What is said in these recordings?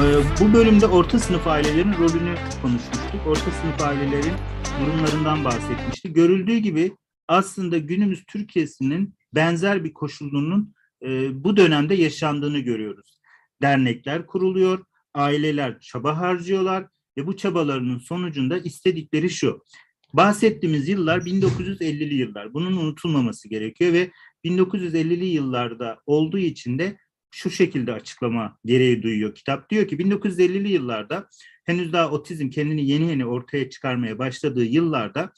Ee, bu bölümde orta sınıf ailelerin rolünü konuşmuştuk. Orta sınıf ailelerin durumlarından bahsetmiştik. Görüldüğü gibi aslında günümüz Türkiye'sinin benzer bir koşulunun e, bu dönemde yaşandığını görüyoruz. Dernekler kuruluyor, aileler çaba harcıyorlar ve bu çabalarının sonucunda istedikleri şu. Bahsettiğimiz yıllar 1950'li yıllar. Bunun unutulmaması gerekiyor ve 1950'li yıllarda olduğu için de şu şekilde açıklama gereği duyuyor kitap. Diyor ki 1950'li yıllarda henüz daha otizm kendini yeni yeni ortaya çıkarmaya başladığı yıllarda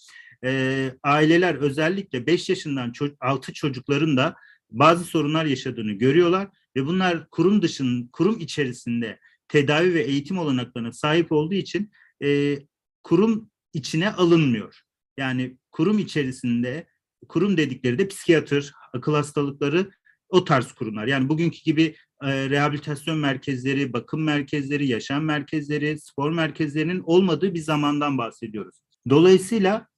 e, aileler özellikle 5 yaşından 6 çocukların da bazı sorunlar yaşadığını görüyorlar ve bunlar kurum dışın kurum içerisinde tedavi ve eğitim olanaklarına sahip olduğu için e, kurum içine alınmıyor. Yani kurum içerisinde kurum dedikleri de psikiyatr, akıl hastalıkları o tarz kurumlar. Yani bugünkü gibi e, rehabilitasyon merkezleri, bakım merkezleri, yaşam merkezleri, spor merkezlerinin olmadığı bir zamandan bahsediyoruz. Dolayısıyla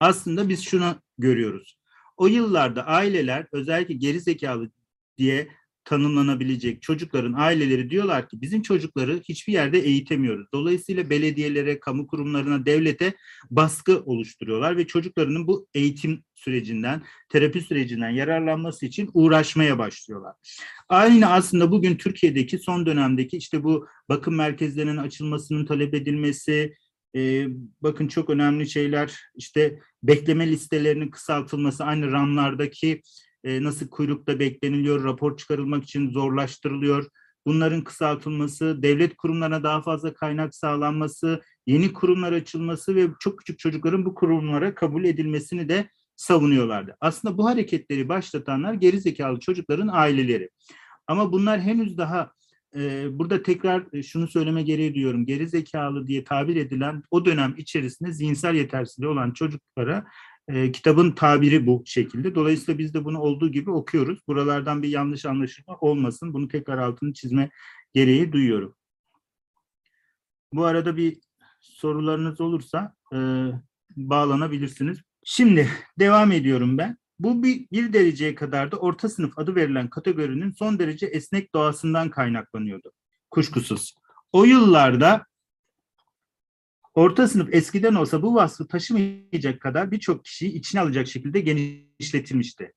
aslında biz şunu görüyoruz. O yıllarda aileler özellikle geri zekalı diye tanımlanabilecek çocukların aileleri diyorlar ki bizim çocukları hiçbir yerde eğitemiyoruz. Dolayısıyla belediyelere, kamu kurumlarına, devlete baskı oluşturuyorlar ve çocuklarının bu eğitim sürecinden, terapi sürecinden yararlanması için uğraşmaya başlıyorlar. Aynı aslında bugün Türkiye'deki son dönemdeki işte bu bakım merkezlerinin açılmasının talep edilmesi, e, bakın çok önemli şeyler işte bekleme listelerinin kısaltılması aynı RAM'lardaki e, nasıl kuyrukta bekleniliyor, rapor çıkarılmak için zorlaştırılıyor. Bunların kısaltılması, devlet kurumlarına daha fazla kaynak sağlanması, yeni kurumlar açılması ve çok küçük çocukların bu kurumlara kabul edilmesini de savunuyorlardı. Aslında bu hareketleri başlatanlar gerizekalı çocukların aileleri. Ama bunlar henüz daha e, burada tekrar şunu söyleme gereği duyuyorum. Gerizekalı diye tabir edilen o dönem içerisinde zihinsel yetersizliği olan çocuklara e, kitabın tabiri bu şekilde. Dolayısıyla biz de bunu olduğu gibi okuyoruz. Buralardan bir yanlış anlaşılma olmasın. Bunu tekrar altını çizme gereği duyuyorum. Bu arada bir sorularınız olursa e, bağlanabilirsiniz. Şimdi devam ediyorum ben. Bu bir, bir dereceye kadar da orta sınıf adı verilen kategorinin son derece esnek doğasından kaynaklanıyordu. Kuşkusuz. O yıllarda Orta sınıf eskiden olsa bu vasfı taşımayacak kadar birçok kişiyi içine alacak şekilde genişletilmişti.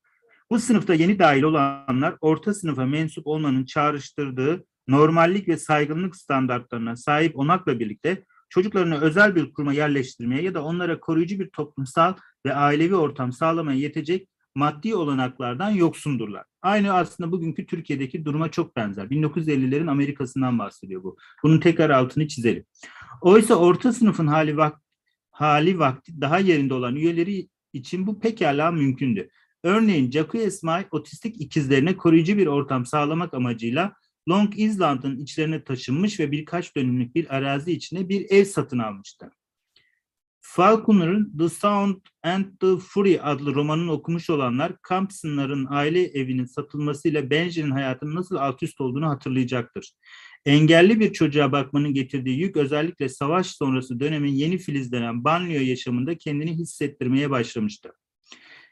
Bu sınıfta yeni dahil olanlar orta sınıfa mensup olmanın çağrıştırdığı normallik ve saygınlık standartlarına sahip olmakla birlikte çocuklarını özel bir kuruma yerleştirmeye ya da onlara koruyucu bir toplumsal ve ailevi ortam sağlamaya yetecek maddi olanaklardan yoksundurlar. Aynı aslında bugünkü Türkiye'deki duruma çok benzer. 1950'lerin Amerika'sından bahsediyor bu. Bunun tekrar altını çizelim. Oysa orta sınıfın hali, vak hali vakti daha yerinde olan üyeleri için bu pekala mümkündü. Örneğin Jaco Esmay otistik ikizlerine koruyucu bir ortam sağlamak amacıyla Long Island'ın içlerine taşınmış ve birkaç dönümlük bir arazi içine bir ev satın almıştı. Falconer'ın The Sound and the Fury adlı romanını okumuş olanlar Campson'ların aile evinin satılmasıyla Benji'nin hayatının nasıl alt üst olduğunu hatırlayacaktır. Engelli bir çocuğa bakmanın getirdiği yük özellikle savaş sonrası dönemin yeni filizlenen banliyö yaşamında kendini hissettirmeye başlamıştı.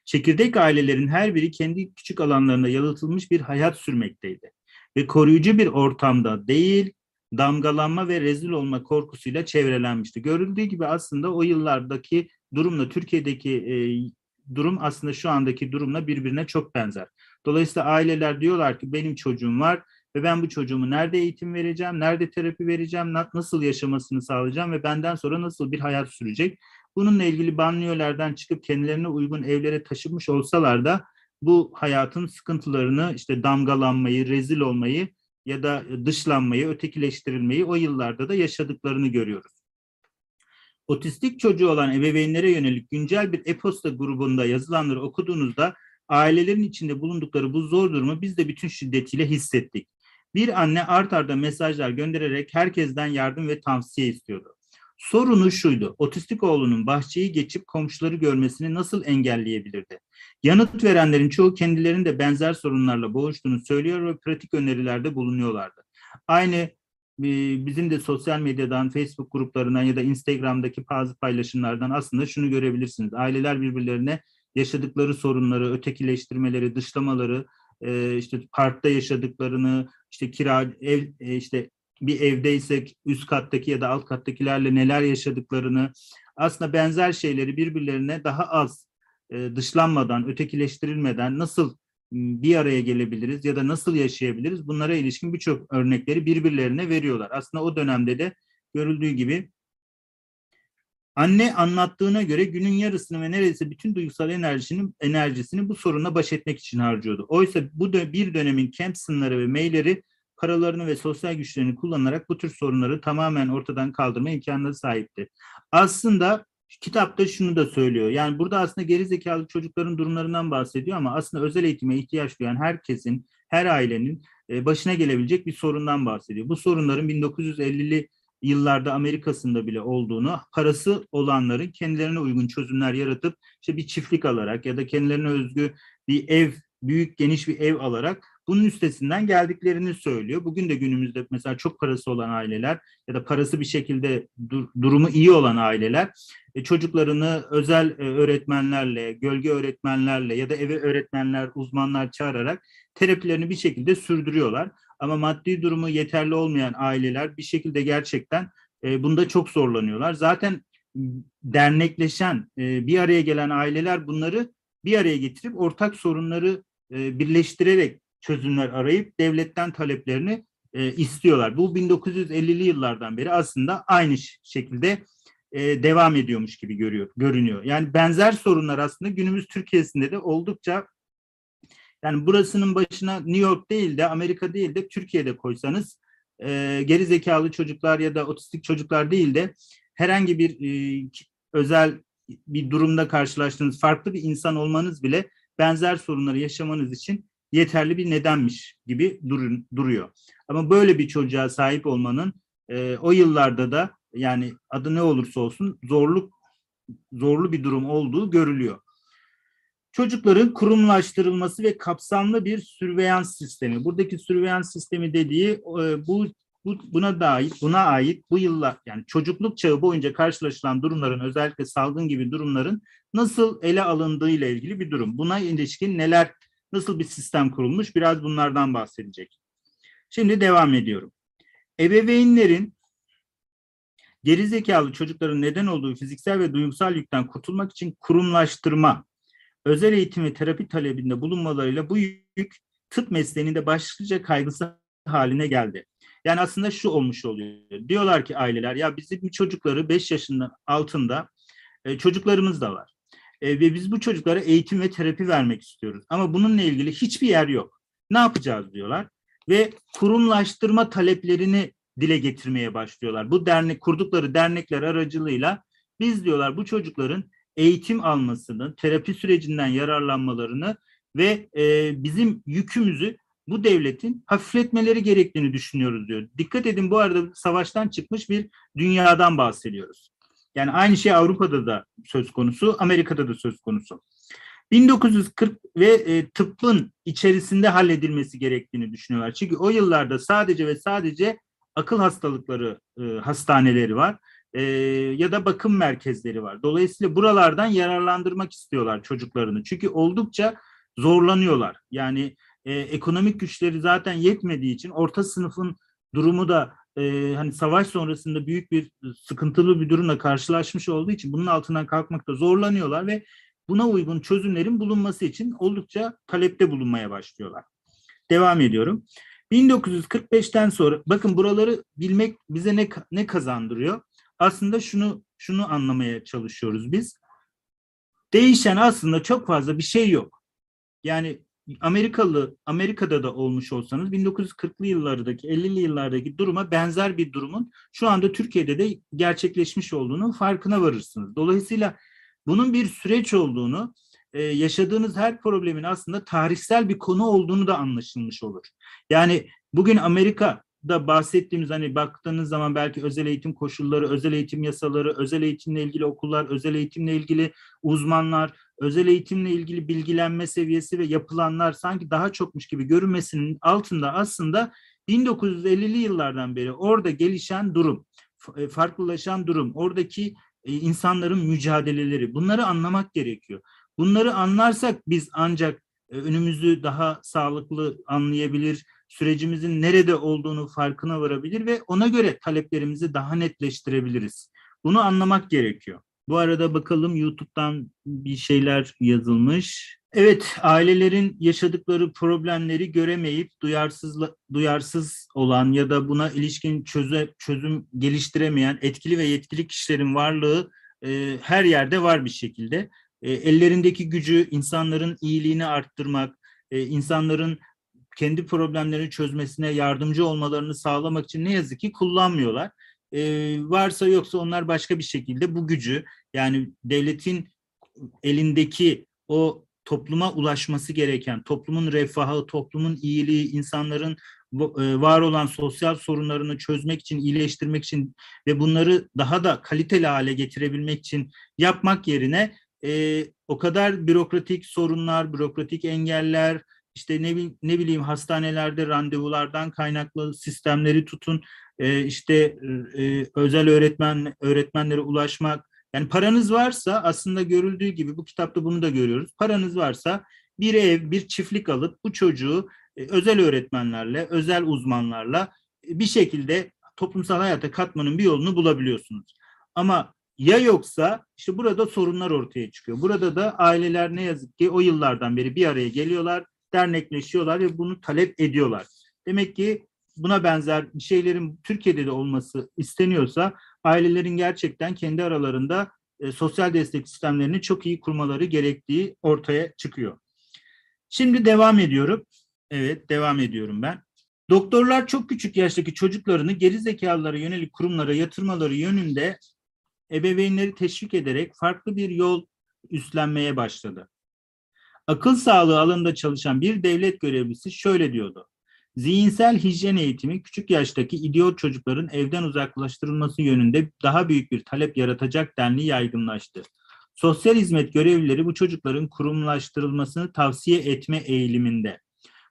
Çekirdek ailelerin her biri kendi küçük alanlarında yalıtılmış bir hayat sürmekteydi. Ve koruyucu bir ortamda değil, damgalanma ve rezil olma korkusuyla çevrelenmişti. Görüldüğü gibi aslında o yıllardaki durumla Türkiye'deki e, durum aslında şu andaki durumla birbirine çok benzer. Dolayısıyla aileler diyorlar ki benim çocuğum var ve ben bu çocuğumu nerede eğitim vereceğim, nerede terapi vereceğim, nasıl yaşamasını sağlayacağım ve benden sonra nasıl bir hayat sürecek. Bununla ilgili banliyölerden çıkıp kendilerine uygun evlere taşınmış olsalar da bu hayatın sıkıntılarını işte damgalanmayı, rezil olmayı ya da dışlanmayı, ötekileştirilmeyi o yıllarda da yaşadıklarını görüyoruz. Otistik çocuğu olan ebeveynlere yönelik güncel bir e-posta grubunda yazılanları okuduğunuzda ailelerin içinde bulundukları bu zor durumu biz de bütün şiddetiyle hissettik. Bir anne art arda mesajlar göndererek herkesten yardım ve tavsiye istiyordu. Sorunu şuydu. Otistik oğlunun bahçeyi geçip komşuları görmesini nasıl engelleyebilirdi? Yanıt verenlerin çoğu kendilerinin benzer sorunlarla boğuştuğunu söylüyor ve pratik önerilerde bulunuyorlardı. Aynı e, bizim de sosyal medyadan, Facebook gruplarından ya da Instagram'daki bazı paylaşımlardan aslında şunu görebilirsiniz. Aileler birbirlerine yaşadıkları sorunları, ötekileştirmeleri, dışlamaları, e, işte parkta yaşadıklarını, işte kira ev e, işte bir evdeysek üst kattaki ya da alt kattakilerle neler yaşadıklarını aslında benzer şeyleri birbirlerine daha az e, dışlanmadan, ötekileştirilmeden nasıl bir araya gelebiliriz ya da nasıl yaşayabiliriz bunlara ilişkin birçok örnekleri birbirlerine veriyorlar. Aslında o dönemde de görüldüğü gibi anne anlattığına göre günün yarısını ve neredeyse bütün duygusal enerjisini, enerjisini bu sorunla baş etmek için harcıyordu. Oysa bu da bir dönemin Kempson'ları ve May'leri paralarını ve sosyal güçlerini kullanarak bu tür sorunları tamamen ortadan kaldırma imkanına sahipti. Aslında kitapta şunu da söylüyor. Yani burada aslında geri zekalı çocukların durumlarından bahsediyor ama aslında özel eğitime ihtiyaç duyan herkesin, her ailenin e, başına gelebilecek bir sorundan bahsediyor. Bu sorunların 1950'li yıllarda Amerika'sında bile olduğunu, parası olanların kendilerine uygun çözümler yaratıp işte bir çiftlik alarak ya da kendilerine özgü bir ev, büyük geniş bir ev alarak bunun üstesinden geldiklerini söylüyor. Bugün de günümüzde mesela çok parası olan aileler ya da parası bir şekilde dur, durumu iyi olan aileler e, çocuklarını özel e, öğretmenlerle, gölge öğretmenlerle ya da eve öğretmenler, uzmanlar çağırarak terapilerini bir şekilde sürdürüyorlar. Ama maddi durumu yeterli olmayan aileler bir şekilde gerçekten e, bunda çok zorlanıyorlar. Zaten dernekleşen, e, bir araya gelen aileler bunları bir araya getirip ortak sorunları e, birleştirerek çözümler arayıp devletten taleplerini e, istiyorlar. Bu 1950'li yıllardan beri aslında aynı şekilde e, devam ediyormuş gibi görüyor, görünüyor. Yani benzer sorunlar aslında günümüz Türkiye'sinde de oldukça yani burasının başına New York değil de Amerika değil de Türkiye'de koysanız e, geri zekalı çocuklar ya da otistik çocuklar değil de herhangi bir e, özel bir durumda karşılaştığınız farklı bir insan olmanız bile benzer sorunları yaşamanız için yeterli bir nedenmiş gibi durun, duruyor. Ama böyle bir çocuğa sahip olmanın e, o yıllarda da yani adı ne olursa olsun zorluk zorlu bir durum olduğu görülüyor. Çocukların kurumlaştırılması ve kapsamlı bir sürveyans sistemi. Buradaki sürveyans sistemi dediği e, bu, bu buna dair buna ait bu yıllar yani çocukluk çağı boyunca karşılaşılan durumların özellikle salgın gibi durumların nasıl ele alındığı ile ilgili bir durum. Buna ilişkin neler nasıl bir sistem kurulmuş biraz bunlardan bahsedecek. Şimdi devam ediyorum. Ebeveynlerin gerizekalı çocukların neden olduğu fiziksel ve duygusal yükten kurtulmak için kurumlaştırma, özel eğitim ve terapi talebinde bulunmalarıyla bu yük tıp mesleğinde başlıca kaygısı haline geldi. Yani aslında şu olmuş oluyor. Diyorlar ki aileler ya bizim çocukları 5 yaşından altında e, çocuklarımız da var. E, ve biz bu çocuklara eğitim ve terapi vermek istiyoruz. Ama bununla ilgili hiçbir yer yok. Ne yapacağız diyorlar. Ve kurumlaştırma taleplerini dile getirmeye başlıyorlar. Bu dernek kurdukları dernekler aracılığıyla biz diyorlar bu çocukların eğitim almasını, terapi sürecinden yararlanmalarını ve e, bizim yükümüzü bu devletin hafifletmeleri gerektiğini düşünüyoruz diyor. Dikkat edin bu arada savaştan çıkmış bir dünyadan bahsediyoruz. Yani aynı şey Avrupa'da da söz konusu, Amerika'da da söz konusu. 1940 ve e, tıbbın içerisinde halledilmesi gerektiğini düşünüyorlar. Çünkü o yıllarda sadece ve sadece akıl hastalıkları e, hastaneleri var e, ya da bakım merkezleri var. Dolayısıyla buralardan yararlandırmak istiyorlar çocuklarını. Çünkü oldukça zorlanıyorlar. Yani e, ekonomik güçleri zaten yetmediği için orta sınıfın durumu da e, hani savaş sonrasında büyük bir sıkıntılı bir durumla karşılaşmış olduğu için bunun altından kalkmakta zorlanıyorlar ve buna uygun çözümlerin bulunması için oldukça talepte bulunmaya başlıyorlar. Devam ediyorum. 1945'ten sonra bakın buraları bilmek bize ne ne kazandırıyor? Aslında şunu şunu anlamaya çalışıyoruz biz. Değişen aslında çok fazla bir şey yok. Yani Amerikalı Amerika'da da olmuş olsanız 1940'lı yıllardaki 50'li yıllardaki duruma benzer bir durumun şu anda Türkiye'de de gerçekleşmiş olduğunu farkına varırsınız. Dolayısıyla bunun bir süreç olduğunu, e, yaşadığınız her problemin aslında tarihsel bir konu olduğunu da anlaşılmış olur. Yani bugün Amerika'da bahsettiğimiz hani baktığınız zaman belki özel eğitim koşulları, özel eğitim yasaları, özel eğitimle ilgili okullar, özel eğitimle ilgili uzmanlar, özel eğitimle ilgili bilgilenme seviyesi ve yapılanlar sanki daha çokmuş gibi görünmesinin altında aslında 1950'li yıllardan beri orada gelişen durum, e, farklılaşan durum, oradaki e, insanların mücadeleleri bunları anlamak gerekiyor. Bunları anlarsak biz ancak e, önümüzü daha sağlıklı anlayabilir, sürecimizin nerede olduğunu farkına varabilir ve ona göre taleplerimizi daha netleştirebiliriz. Bunu anlamak gerekiyor. Bu arada bakalım YouTube'dan bir şeyler yazılmış. Evet, ailelerin yaşadıkları problemleri göremeyip duyarsız duyarsız olan ya da buna ilişkin çöze, çözüm geliştiremeyen etkili ve yetkili kişilerin varlığı e, her yerde var bir şekilde. E, ellerindeki gücü insanların iyiliğini arttırmak, e, insanların kendi problemlerini çözmesine yardımcı olmalarını sağlamak için ne yazık ki kullanmıyorlar. E, varsa yoksa onlar başka bir şekilde bu gücü yani devletin elindeki o topluma ulaşması gereken, toplumun refahı, toplumun iyiliği, insanların var olan sosyal sorunlarını çözmek için, iyileştirmek için ve bunları daha da kaliteli hale getirebilmek için yapmak yerine e, o kadar bürokratik sorunlar, bürokratik engeller, işte ne, ne bileyim hastanelerde randevulardan kaynaklı sistemleri tutun, e, işte e, özel öğretmen öğretmenlere ulaşmak. Yani paranız varsa aslında görüldüğü gibi bu kitapta bunu da görüyoruz. Paranız varsa bir ev, bir çiftlik alıp bu çocuğu e, özel öğretmenlerle, özel uzmanlarla e, bir şekilde toplumsal hayata katmanın bir yolunu bulabiliyorsunuz. Ama ya yoksa işte burada sorunlar ortaya çıkıyor. Burada da aileler ne yazık ki o yıllardan beri bir araya geliyorlar, dernekleşiyorlar ve bunu talep ediyorlar. Demek ki buna benzer şeylerin Türkiye'de de olması isteniyorsa ailelerin gerçekten kendi aralarında e, sosyal destek sistemlerini çok iyi kurmaları gerektiği ortaya çıkıyor. Şimdi devam ediyorum. Evet, devam ediyorum ben. Doktorlar çok küçük yaştaki çocuklarını geri zekalılara yönelik kurumlara yatırmaları yönünde ebeveynleri teşvik ederek farklı bir yol üstlenmeye başladı. Akıl sağlığı alanında çalışan bir devlet görevlisi şöyle diyordu. Zihinsel hijyen eğitimi küçük yaştaki idiot çocukların evden uzaklaştırılması yönünde daha büyük bir talep yaratacak denli yaygınlaştı. Sosyal hizmet görevlileri bu çocukların kurumlaştırılmasını tavsiye etme eğiliminde.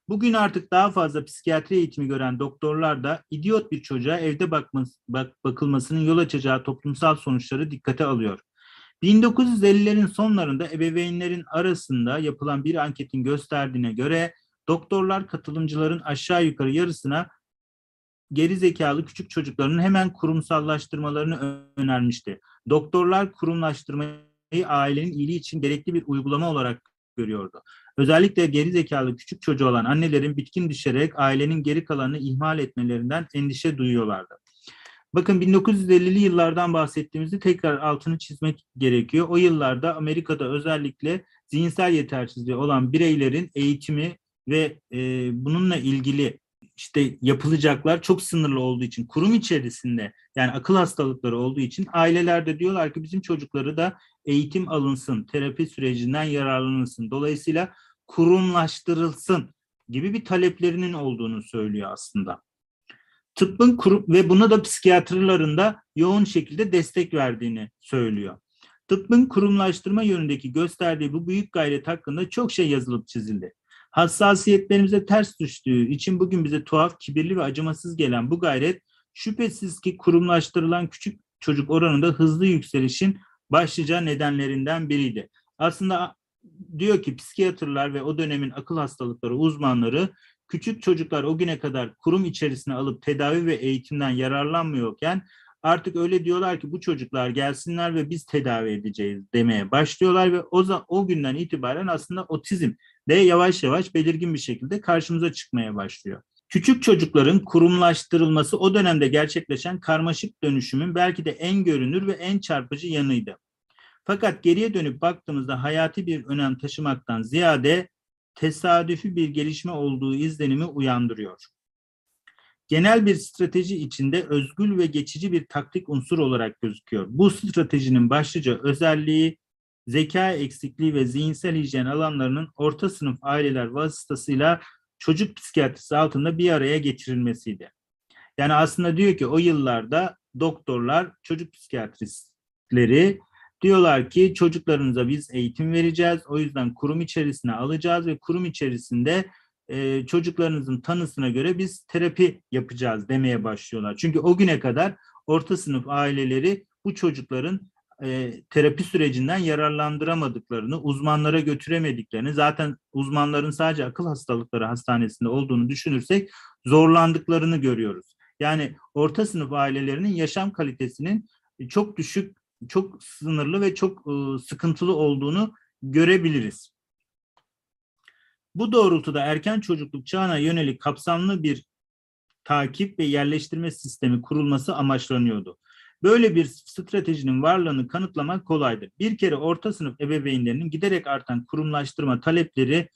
Bugün artık daha fazla psikiyatri eğitimi gören doktorlar da idiot bir çocuğa evde bakması, bak, bakılmasının yol açacağı toplumsal sonuçları dikkate alıyor. 1950'lerin sonlarında ebeveynlerin arasında yapılan bir anketin gösterdiğine göre doktorlar katılımcıların aşağı yukarı yarısına geri zekalı küçük çocukların hemen kurumsallaştırmalarını önermişti. Doktorlar kurumlaştırmayı ailenin iyiliği için gerekli bir uygulama olarak görüyordu. Özellikle geri zekalı küçük çocuğu olan annelerin bitkin düşerek ailenin geri kalanını ihmal etmelerinden endişe duyuyorlardı. Bakın 1950'li yıllardan bahsettiğimizde tekrar altını çizmek gerekiyor. O yıllarda Amerika'da özellikle zihinsel yetersizliği olan bireylerin eğitimi ve e, bununla ilgili işte yapılacaklar çok sınırlı olduğu için kurum içerisinde yani akıl hastalıkları olduğu için aileler de diyorlar ki bizim çocukları da eğitim alınsın, terapi sürecinden yararlanılsın. Dolayısıyla kurumlaştırılsın gibi bir taleplerinin olduğunu söylüyor aslında. Tıbbın kurum ve buna da psikiyatrların da yoğun şekilde destek verdiğini söylüyor. Tıbbın kurumlaştırma yönündeki gösterdiği bu büyük gayret hakkında çok şey yazılıp çizildi. Hassasiyetlerimize ters düştüğü için bugün bize tuhaf, kibirli ve acımasız gelen bu gayret şüphesiz ki kurumlaştırılan küçük çocuk oranında hızlı yükselişin başlıca nedenlerinden biriydi. Aslında diyor ki psikiyatrlar ve o dönemin akıl hastalıkları uzmanları küçük çocuklar o güne kadar kurum içerisine alıp tedavi ve eğitimden yararlanmıyorken artık öyle diyorlar ki bu çocuklar gelsinler ve biz tedavi edeceğiz demeye başlıyorlar ve o, o günden itibaren aslında otizm de yavaş yavaş belirgin bir şekilde karşımıza çıkmaya başlıyor. Küçük çocukların kurumlaştırılması o dönemde gerçekleşen karmaşık dönüşümün belki de en görünür ve en çarpıcı yanıydı. Fakat geriye dönüp baktığımızda hayati bir önem taşımaktan ziyade tesadüfi bir gelişme olduğu izlenimi uyandırıyor. Genel bir strateji içinde özgül ve geçici bir taktik unsur olarak gözüküyor. Bu stratejinin başlıca özelliği zeka eksikliği ve zihinsel hijyen alanlarının orta sınıf aileler vasıtasıyla çocuk psikiyatrisi altında bir araya getirilmesiydi. Yani aslında diyor ki o yıllarda doktorlar çocuk psikiyatristleri diyorlar ki çocuklarınıza biz eğitim vereceğiz. O yüzden kurum içerisine alacağız ve kurum içerisinde e, çocuklarınızın tanısına göre biz terapi yapacağız demeye başlıyorlar. Çünkü o güne kadar orta sınıf aileleri bu çocukların e, terapi sürecinden yararlandıramadıklarını, uzmanlara götüremediklerini, zaten uzmanların sadece akıl hastalıkları hastanesinde olduğunu düşünürsek zorlandıklarını görüyoruz. Yani orta sınıf ailelerinin yaşam kalitesinin çok düşük, çok sınırlı ve çok e, sıkıntılı olduğunu görebiliriz. Bu doğrultuda erken çocukluk çağına yönelik kapsamlı bir takip ve yerleştirme sistemi kurulması amaçlanıyordu. Böyle bir stratejinin varlığını kanıtlamak kolaydır. Bir kere orta sınıf ebeveynlerinin giderek artan kurumlaştırma talepleri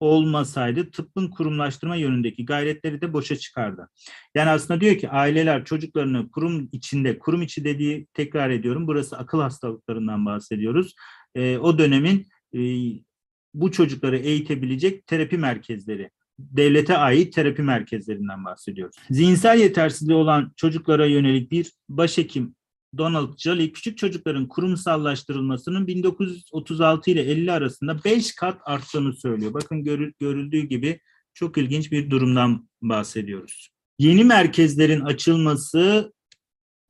olmasaydı tıbbın kurumlaştırma yönündeki gayretleri de boşa çıkardı. Yani aslında diyor ki aileler çocuklarını kurum içinde, kurum içi dediği tekrar ediyorum burası akıl hastalıklarından bahsediyoruz. E, o dönemin e, bu çocukları eğitebilecek terapi merkezleri, devlete ait terapi merkezlerinden bahsediyoruz. Zihinsel yetersizliği olan çocuklara yönelik bir başhekim Donald Jolly küçük çocukların kurumsallaştırılmasının 1936 ile 50 arasında 5 kat arttığını söylüyor. Bakın görüldüğü gibi çok ilginç bir durumdan bahsediyoruz. Yeni merkezlerin açılması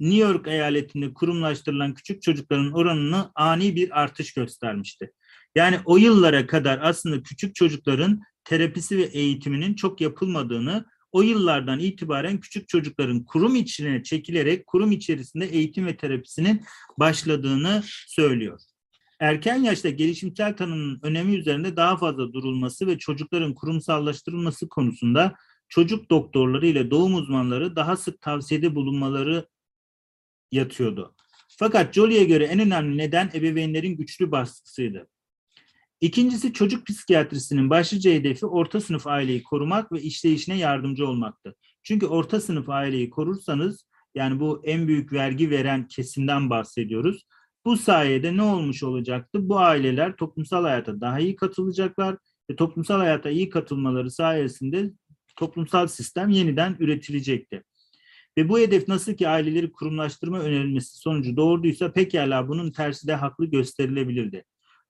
New York eyaletinde kurumlaştırılan küçük çocukların oranını ani bir artış göstermişti. Yani o yıllara kadar aslında küçük çocukların terapisi ve eğitiminin çok yapılmadığını, o yıllardan itibaren küçük çocukların kurum içine çekilerek kurum içerisinde eğitim ve terapisinin başladığını söylüyor. Erken yaşta gelişimsel tanının önemi üzerinde daha fazla durulması ve çocukların kurumsallaştırılması konusunda çocuk doktorları ile doğum uzmanları daha sık tavsiyede bulunmaları yatıyordu. Fakat Jolie'ye göre en önemli neden ebeveynlerin güçlü baskısıydı. İkincisi çocuk psikiyatrisinin başlıca hedefi orta sınıf aileyi korumak ve işleyişine yardımcı olmaktı. Çünkü orta sınıf aileyi korursanız yani bu en büyük vergi veren kesimden bahsediyoruz. Bu sayede ne olmuş olacaktı? Bu aileler toplumsal hayata daha iyi katılacaklar ve toplumsal hayata iyi katılmaları sayesinde toplumsal sistem yeniden üretilecekti. Ve bu hedef nasıl ki aileleri kurumlaştırma önerilmesi sonucu doğurduysa pekala bunun tersi de haklı gösterilebilirdi.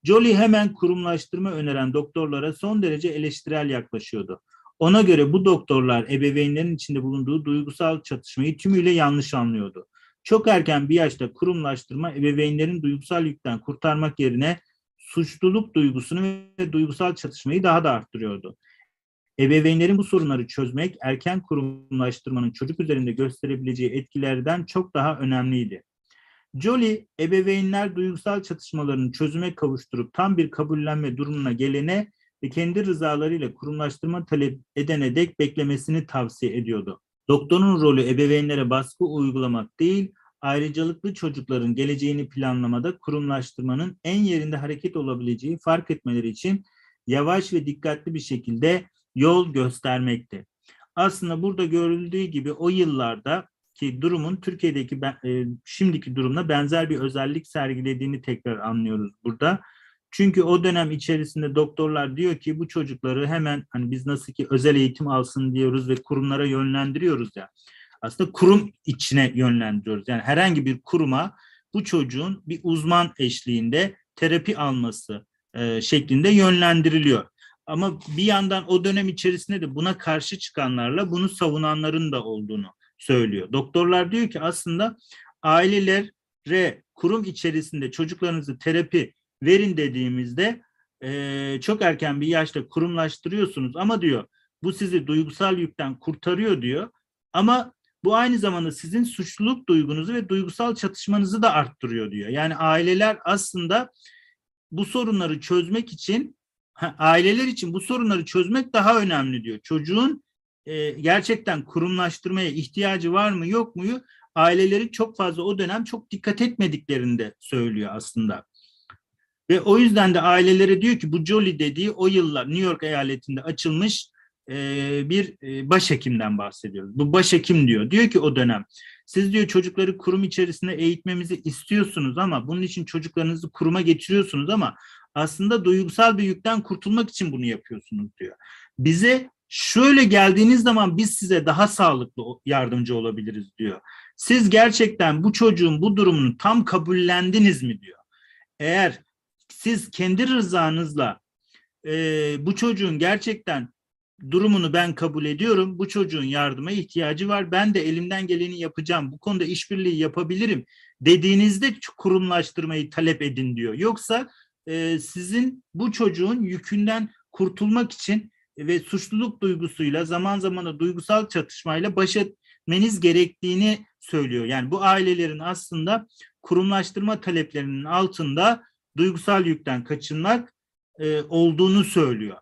Jolie hemen kurumlaştırma öneren doktorlara son derece eleştirel yaklaşıyordu. Ona göre bu doktorlar ebeveynlerin içinde bulunduğu duygusal çatışmayı tümüyle yanlış anlıyordu. Çok erken bir yaşta kurumlaştırma ebeveynlerin duygusal yükten kurtarmak yerine suçluluk duygusunu ve duygusal çatışmayı daha da arttırıyordu. Ebeveynlerin bu sorunları çözmek erken kurumlaştırmanın çocuk üzerinde gösterebileceği etkilerden çok daha önemliydi. Jolie, ebeveynler duygusal çatışmalarını çözüme kavuşturup tam bir kabullenme durumuna gelene ve kendi rızalarıyla kurumlaştırma talep edene dek beklemesini tavsiye ediyordu. Doktorun rolü ebeveynlere baskı uygulamak değil, ayrıcalıklı çocukların geleceğini planlamada kurumlaştırmanın en yerinde hareket olabileceği fark etmeleri için yavaş ve dikkatli bir şekilde yol göstermekti. Aslında burada görüldüğü gibi o yıllarda ki durumun Türkiye'deki e, şimdiki durumla benzer bir özellik sergilediğini tekrar anlıyoruz burada. Çünkü o dönem içerisinde doktorlar diyor ki bu çocukları hemen hani biz nasıl ki özel eğitim alsın diyoruz ve kurumlara yönlendiriyoruz ya. Aslında kurum içine yönlendiriyoruz. Yani herhangi bir kuruma bu çocuğun bir uzman eşliğinde terapi alması e, şeklinde yönlendiriliyor. Ama bir yandan o dönem içerisinde de buna karşı çıkanlarla bunu savunanların da olduğunu söylüyor. Doktorlar diyor ki aslında ailelere kurum içerisinde çocuklarınızı terapi verin dediğimizde e, çok erken bir yaşta kurumlaştırıyorsunuz ama diyor bu sizi duygusal yükten kurtarıyor diyor. Ama bu aynı zamanda sizin suçluluk duygunuzu ve duygusal çatışmanızı da arttırıyor diyor. Yani aileler aslında bu sorunları çözmek için aileler için bu sorunları çözmek daha önemli diyor. Çocuğun e, gerçekten kurumlaştırmaya ihtiyacı var mı yok muyu aileleri çok fazla o dönem çok dikkat etmediklerini de söylüyor aslında. Ve o yüzden de ailelere diyor ki bu Jolly dediği o yıllar New York eyaletinde açılmış e, bir e, başhekimden bahsediyoruz. Bu başhekim diyor. Diyor ki o dönem siz diyor çocukları kurum içerisinde eğitmemizi istiyorsunuz ama bunun için çocuklarınızı kuruma getiriyorsunuz ama aslında duygusal bir yükten kurtulmak için bunu yapıyorsunuz diyor. Bize şöyle geldiğiniz zaman biz size daha sağlıklı yardımcı olabiliriz diyor. Siz gerçekten bu çocuğun bu durumunu tam kabullendiniz mi diyor. Eğer siz kendi rızanızla e, bu çocuğun gerçekten durumunu ben kabul ediyorum. Bu çocuğun yardıma ihtiyacı var. Ben de elimden geleni yapacağım. Bu konuda işbirliği yapabilirim dediğinizde kurumlaştırmayı talep edin diyor. Yoksa e, sizin bu çocuğun yükünden kurtulmak için ve suçluluk duygusuyla zaman zaman da duygusal çatışmayla baş etmeniz gerektiğini söylüyor. Yani bu ailelerin aslında kurumlaştırma taleplerinin altında duygusal yükten kaçınmak e, olduğunu söylüyor.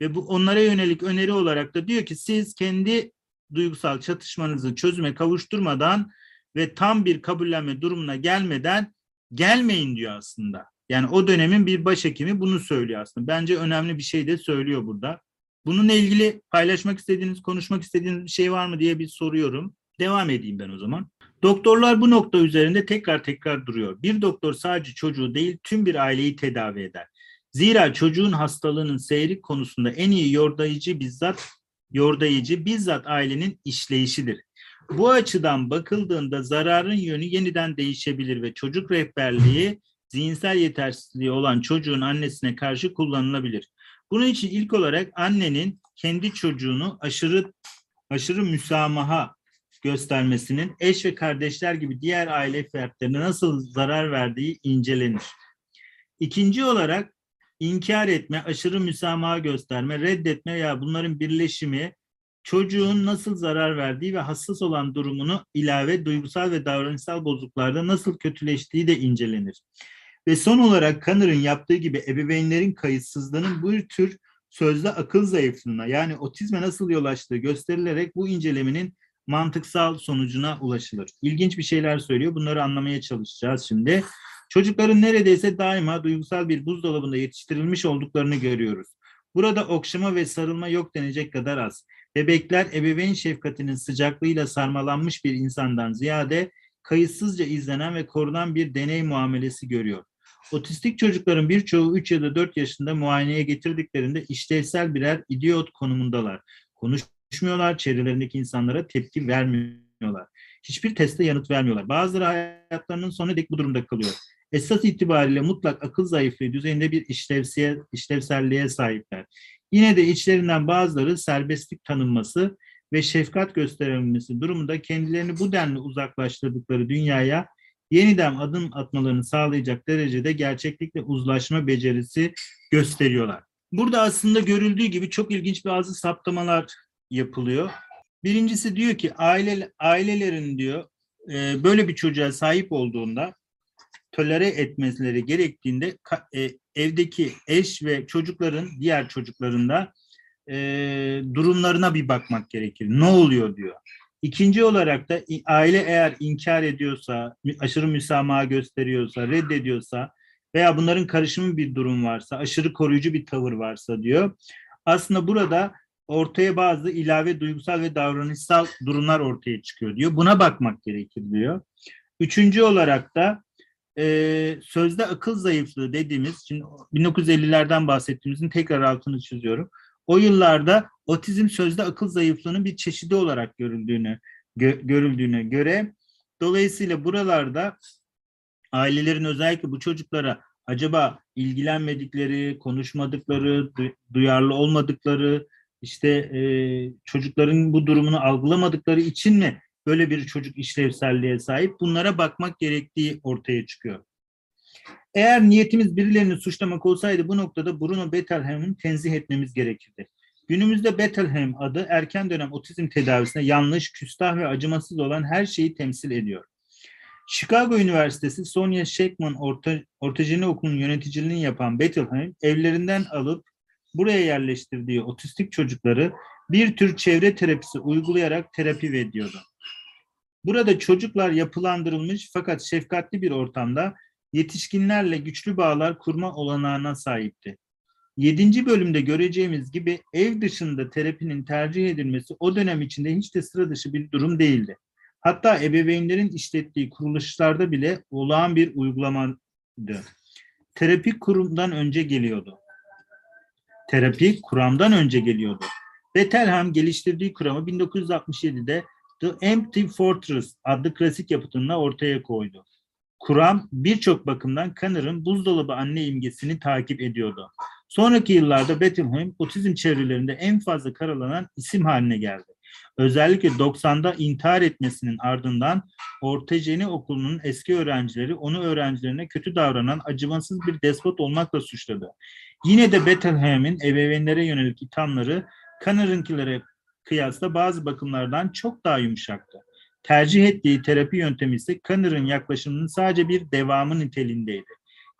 Ve bu onlara yönelik öneri olarak da diyor ki siz kendi duygusal çatışmanızı çözüme kavuşturmadan ve tam bir kabullenme durumuna gelmeden gelmeyin diyor aslında. Yani o dönemin bir başhekimi bunu söylüyor aslında. Bence önemli bir şey de söylüyor burada. Bununla ilgili paylaşmak istediğiniz, konuşmak istediğiniz bir şey var mı diye bir soruyorum. Devam edeyim ben o zaman. Doktorlar bu nokta üzerinde tekrar tekrar duruyor. Bir doktor sadece çocuğu değil tüm bir aileyi tedavi eder. Zira çocuğun hastalığının seyri konusunda en iyi yordayıcı bizzat yordayıcı bizzat ailenin işleyişidir. Bu açıdan bakıldığında zararın yönü yeniden değişebilir ve çocuk rehberliği zihinsel yetersizliği olan çocuğun annesine karşı kullanılabilir. Bunun için ilk olarak annenin kendi çocuğunu aşırı aşırı müsamaha göstermesinin eş ve kardeşler gibi diğer aile fertlerine nasıl zarar verdiği incelenir. İkinci olarak inkar etme, aşırı müsamaha gösterme, reddetme veya bunların birleşimi çocuğun nasıl zarar verdiği ve hassas olan durumunu ilave duygusal ve davranışsal bozukluklarda nasıl kötüleştiği de incelenir. Ve son olarak Kanner'ın yaptığı gibi ebeveynlerin kayıtsızlığının bu tür sözde akıl zayıflığına yani otizme nasıl yol açtığı gösterilerek bu incelemenin mantıksal sonucuna ulaşılır. İlginç bir şeyler söylüyor. Bunları anlamaya çalışacağız şimdi. Çocukların neredeyse daima duygusal bir buzdolabında yetiştirilmiş olduklarını görüyoruz. Burada okşama ve sarılma yok denecek kadar az. Bebekler ebeveyn şefkatinin sıcaklığıyla sarmalanmış bir insandan ziyade kayıtsızca izlenen ve korunan bir deney muamelesi görüyor. Otistik çocukların birçoğu 3 ya da 4 yaşında muayeneye getirdiklerinde işlevsel birer idiot konumundalar. Konuşmuyorlar, çevrelerindeki insanlara tepki vermiyorlar. Hiçbir teste yanıt vermiyorlar. Bazıları hayatlarının sonuna dek bu durumda kalıyor. Esas itibariyle mutlak akıl zayıflığı düzeyinde bir işlevsiye, işlevselliğe sahipler. Yine de içlerinden bazıları serbestlik tanınması ve şefkat gösterilmesi durumunda kendilerini bu denli uzaklaştırdıkları dünyaya yeniden adım atmalarını sağlayacak derecede gerçeklikle uzlaşma becerisi gösteriyorlar. Burada aslında görüldüğü gibi çok ilginç bazı saptamalar yapılıyor. Birincisi diyor ki aile ailelerin diyor e, böyle bir çocuğa sahip olduğunda tolere etmeleri gerektiğinde e, evdeki eş ve çocukların diğer çocuklarında e, durumlarına bir bakmak gerekir. Ne oluyor diyor. İkinci olarak da aile eğer inkar ediyorsa, aşırı müsamaha gösteriyorsa, reddediyorsa veya bunların karışımı bir durum varsa, aşırı koruyucu bir tavır varsa diyor. Aslında burada ortaya bazı ilave duygusal ve davranışsal durumlar ortaya çıkıyor diyor. Buna bakmak gerekir diyor. Üçüncü olarak da e, sözde akıl zayıflığı dediğimiz, şimdi 1950'lerden bahsettiğimizin tekrar altını çiziyorum. O yıllarda otizm sözde akıl zayıflığının bir çeşidi olarak görüldüğünü gö, görüldüğüne göre dolayısıyla buralarda ailelerin özellikle bu çocuklara acaba ilgilenmedikleri, konuşmadıkları, duyarlı olmadıkları, işte e, çocukların bu durumunu algılamadıkları için mi böyle bir çocuk işlevselliğe sahip? Bunlara bakmak gerektiği ortaya çıkıyor. Eğer niyetimiz birilerini suçlamak olsaydı bu noktada Bruno Bettelheim'i tenzih etmemiz gerekirdi. Günümüzde Bettelheim adı erken dönem otizm tedavisine yanlış, küstah ve acımasız olan her şeyi temsil ediyor. Chicago Üniversitesi Sonia Shackman Orta, Ortajeni Okulu'nun yöneticiliğini yapan Bettelheim evlerinden alıp buraya yerleştirdiği otistik çocukları bir tür çevre terapisi uygulayarak terapi veriyordu. Burada çocuklar yapılandırılmış fakat şefkatli bir ortamda yetişkinlerle güçlü bağlar kurma olanağına sahipti. Yedinci bölümde göreceğimiz gibi ev dışında terapinin tercih edilmesi o dönem içinde hiç de sıra dışı bir durum değildi. Hatta ebeveynlerin işlettiği kuruluşlarda bile olağan bir uygulamaydı. Terapi kurumdan önce geliyordu. Terapi kuramdan önce geliyordu. Bettelheim geliştirdiği kuramı 1967'de The Empty Fortress adlı klasik yapıtında ortaya koydu. Kuram birçok bakımdan Kanner'ın buzdolabı anne imgesini takip ediyordu. Sonraki yıllarda Bettelheim otizm çevrelerinde en fazla karalanan isim haline geldi. Özellikle 90'da intihar etmesinin ardından Ortejeni Okulu'nun eski öğrencileri onu öğrencilerine kötü davranan acımasız bir despot olmakla suçladı. Yine de Bettelheim'in ebeveynlere yönelik ithamları Kanner'ınkilere kıyasla bazı bakımlardan çok daha yumuşaktı. Tercih ettiği terapi yöntemi ise Kanner'ın yaklaşımının sadece bir devamı niteliğindeydi.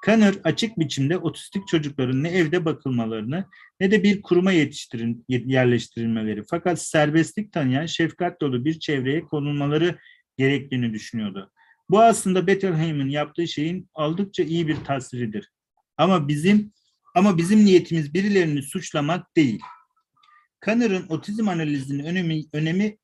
Kanner açık biçimde otistik çocukların ne evde bakılmalarını ne de bir kuruma yetiştirin, yerleştirilmeleri fakat serbestlik tanıyan şefkat dolu bir çevreye konulmaları gerektiğini düşünüyordu. Bu aslında Bettelheim'in yaptığı şeyin oldukça iyi bir tasviridir. Ama bizim ama bizim niyetimiz birilerini suçlamak değil. Kanner'ın otizm analizinin önemi, önemi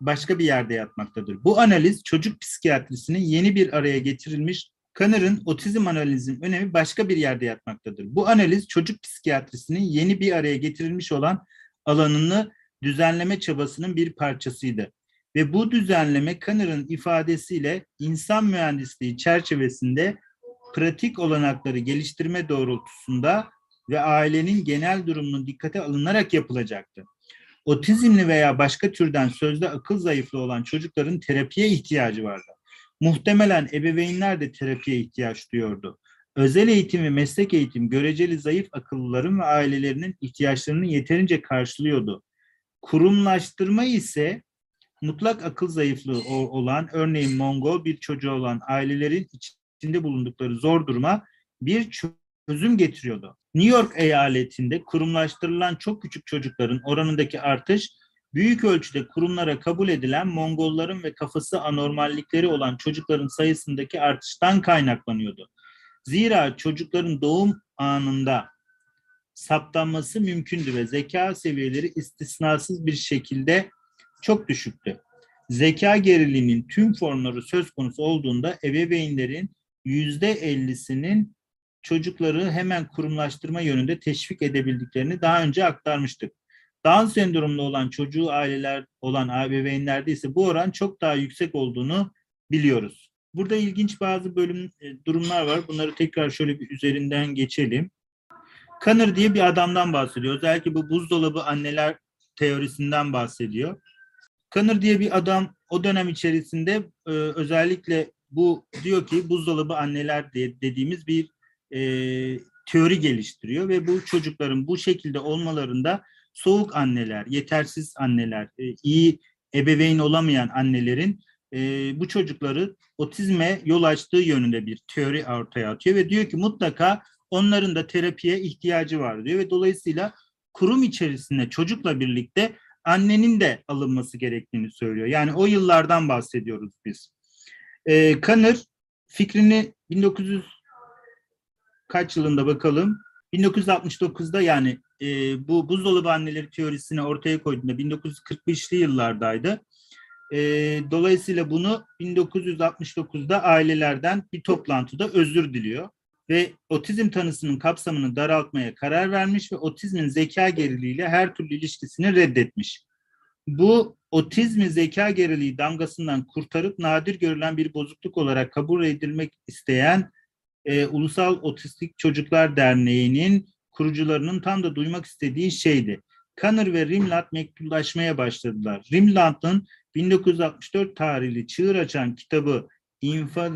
başka bir yerde yatmaktadır. Bu analiz çocuk psikiyatrisinin yeni bir araya getirilmiş Kanner'ın otizm analizinin önemi başka bir yerde yatmaktadır. Bu analiz çocuk psikiyatrisinin yeni bir araya getirilmiş olan alanını düzenleme çabasının bir parçasıydı. Ve bu düzenleme Kanner'ın ifadesiyle insan mühendisliği çerçevesinde pratik olanakları geliştirme doğrultusunda ve ailenin genel durumunun dikkate alınarak yapılacaktı. Otizmli veya başka türden sözde akıl zayıflığı olan çocukların terapiye ihtiyacı vardı. Muhtemelen ebeveynler de terapiye ihtiyaç duyuyordu. Özel eğitim ve meslek eğitim göreceli zayıf akıllıların ve ailelerinin ihtiyaçlarını yeterince karşılıyordu. Kurumlaştırma ise mutlak akıl zayıflığı olan örneğin Mongol bir çocuğu olan ailelerin içinde bulundukları zor duruma bir çözüm getiriyordu. New York eyaletinde kurumlaştırılan çok küçük çocukların oranındaki artış büyük ölçüde kurumlara kabul edilen Mongolların ve kafası anormallikleri olan çocukların sayısındaki artıştan kaynaklanıyordu. Zira çocukların doğum anında saptanması mümkündü ve zeka seviyeleri istisnasız bir şekilde çok düşüktü. Zeka geriliğinin tüm formları söz konusu olduğunda ebeveynlerin yüzde ellisinin çocukları hemen kurumlaştırma yönünde teşvik edebildiklerini daha önce aktarmıştık. Down sendromlu olan çocuğu aileler olan ebeveynlerde ise bu oran çok daha yüksek olduğunu biliyoruz. Burada ilginç bazı bölüm e, durumlar var. Bunları tekrar şöyle bir üzerinden geçelim. Kanır diye bir adamdan bahsediyor. Özellikle bu buzdolabı anneler teorisinden bahsediyor. Kanır diye bir adam o dönem içerisinde e, özellikle bu diyor ki buzdolabı anneler diye dediğimiz bir e, teori geliştiriyor ve bu çocukların bu şekilde olmalarında soğuk anneler, yetersiz anneler, e, iyi ebeveyn olamayan annelerin e, bu çocukları otizme yol açtığı yönünde bir teori ortaya atıyor ve diyor ki mutlaka onların da terapiye ihtiyacı var diyor ve dolayısıyla kurum içerisinde çocukla birlikte annenin de alınması gerektiğini söylüyor. Yani o yıllardan bahsediyoruz biz. E, Kanır fikrini 1900 kaç yılında bakalım 1969'da yani e, bu buzdolabı anneleri teorisini ortaya koyduğunda 1945'li yıllardaydı. E, dolayısıyla bunu 1969'da ailelerden bir toplantıda özür diliyor ve otizm tanısının kapsamını daraltmaya karar vermiş ve otizmin zeka geriliğiyle her türlü ilişkisini reddetmiş. Bu otizmi zeka geriliği damgasından kurtarıp nadir görülen bir bozukluk olarak kabul edilmek isteyen e, Ulusal Otistik Çocuklar Derneği'nin kurucularının tam da duymak istediği şeydi. Kanır ve Rimland mektuplaşmaya başladılar. Rimland'ın 1964 tarihli Çığır Açan kitabı İnfa,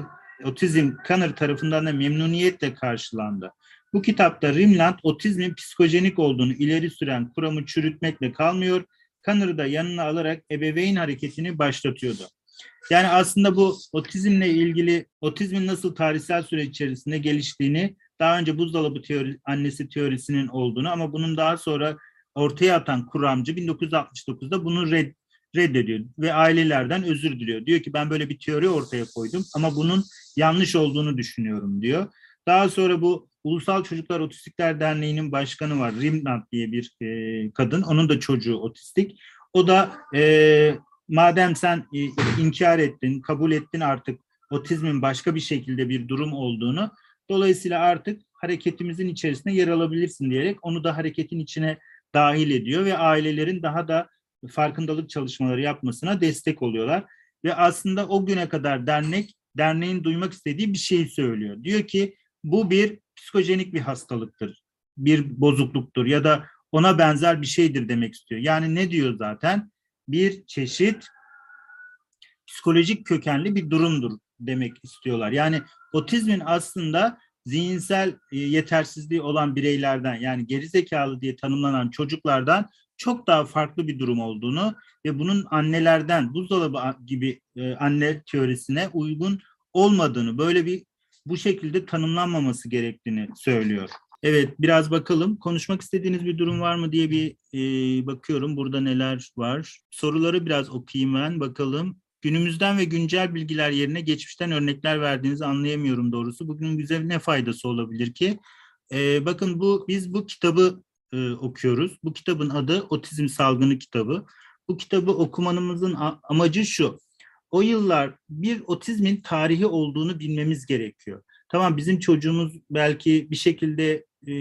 Otizm Kanır tarafından da memnuniyetle karşılandı. Bu kitapta Rimland otizmin psikojenik olduğunu ileri süren kuramı çürütmekle kalmıyor, Kanır'ı da yanına alarak ebeveyn hareketini başlatıyordu. Yani aslında bu otizmle ilgili otizmin nasıl tarihsel süreç içerisinde geliştiğini daha önce buzdolabı teori, annesi teorisinin olduğunu ama bunun daha sonra ortaya atan kuramcı 1969'da bunu red, reddediyor ve ailelerden özür diliyor. Diyor ki ben böyle bir teori ortaya koydum ama bunun yanlış olduğunu düşünüyorum diyor. Daha sonra bu Ulusal Çocuklar Otistikler Derneği'nin başkanı var. Rimland diye bir e, kadın. Onun da çocuğu otistik. O da e, madem sen e, inkar ettin, kabul ettin artık otizmin başka bir şekilde bir durum olduğunu, dolayısıyla artık hareketimizin içerisine yer alabilirsin diyerek onu da hareketin içine dahil ediyor ve ailelerin daha da farkındalık çalışmaları yapmasına destek oluyorlar. Ve aslında o güne kadar dernek, derneğin duymak istediği bir şeyi söylüyor. Diyor ki bu bir psikojenik bir hastalıktır. bir bozukluktur ya da ona benzer bir şeydir demek istiyor. Yani ne diyor zaten? Bir çeşit psikolojik kökenli bir durumdur demek istiyorlar. Yani otizmin aslında zihinsel e, yetersizliği olan bireylerden yani gerizekalı diye tanımlanan çocuklardan çok daha farklı bir durum olduğunu ve bunun annelerden buzdolabı gibi e, anne teorisine uygun olmadığını, böyle bir bu şekilde tanımlanmaması gerektiğini söylüyor. Evet, biraz bakalım. Konuşmak istediğiniz bir durum var mı diye bir e, bakıyorum. Burada neler var? Soruları biraz okuyayım ben. Bakalım. Günümüzden ve güncel bilgiler yerine geçmişten örnekler verdiğinizi anlayamıyorum doğrusu. Bugün bize ne faydası olabilir ki? E, bakın bu biz bu kitabı e, okuyoruz. Bu kitabın adı Otizm Salgını kitabı. Bu kitabı okumanımızın amacı şu. O yıllar bir otizmin tarihi olduğunu bilmemiz gerekiyor. Tamam bizim çocuğumuz belki bir şekilde e,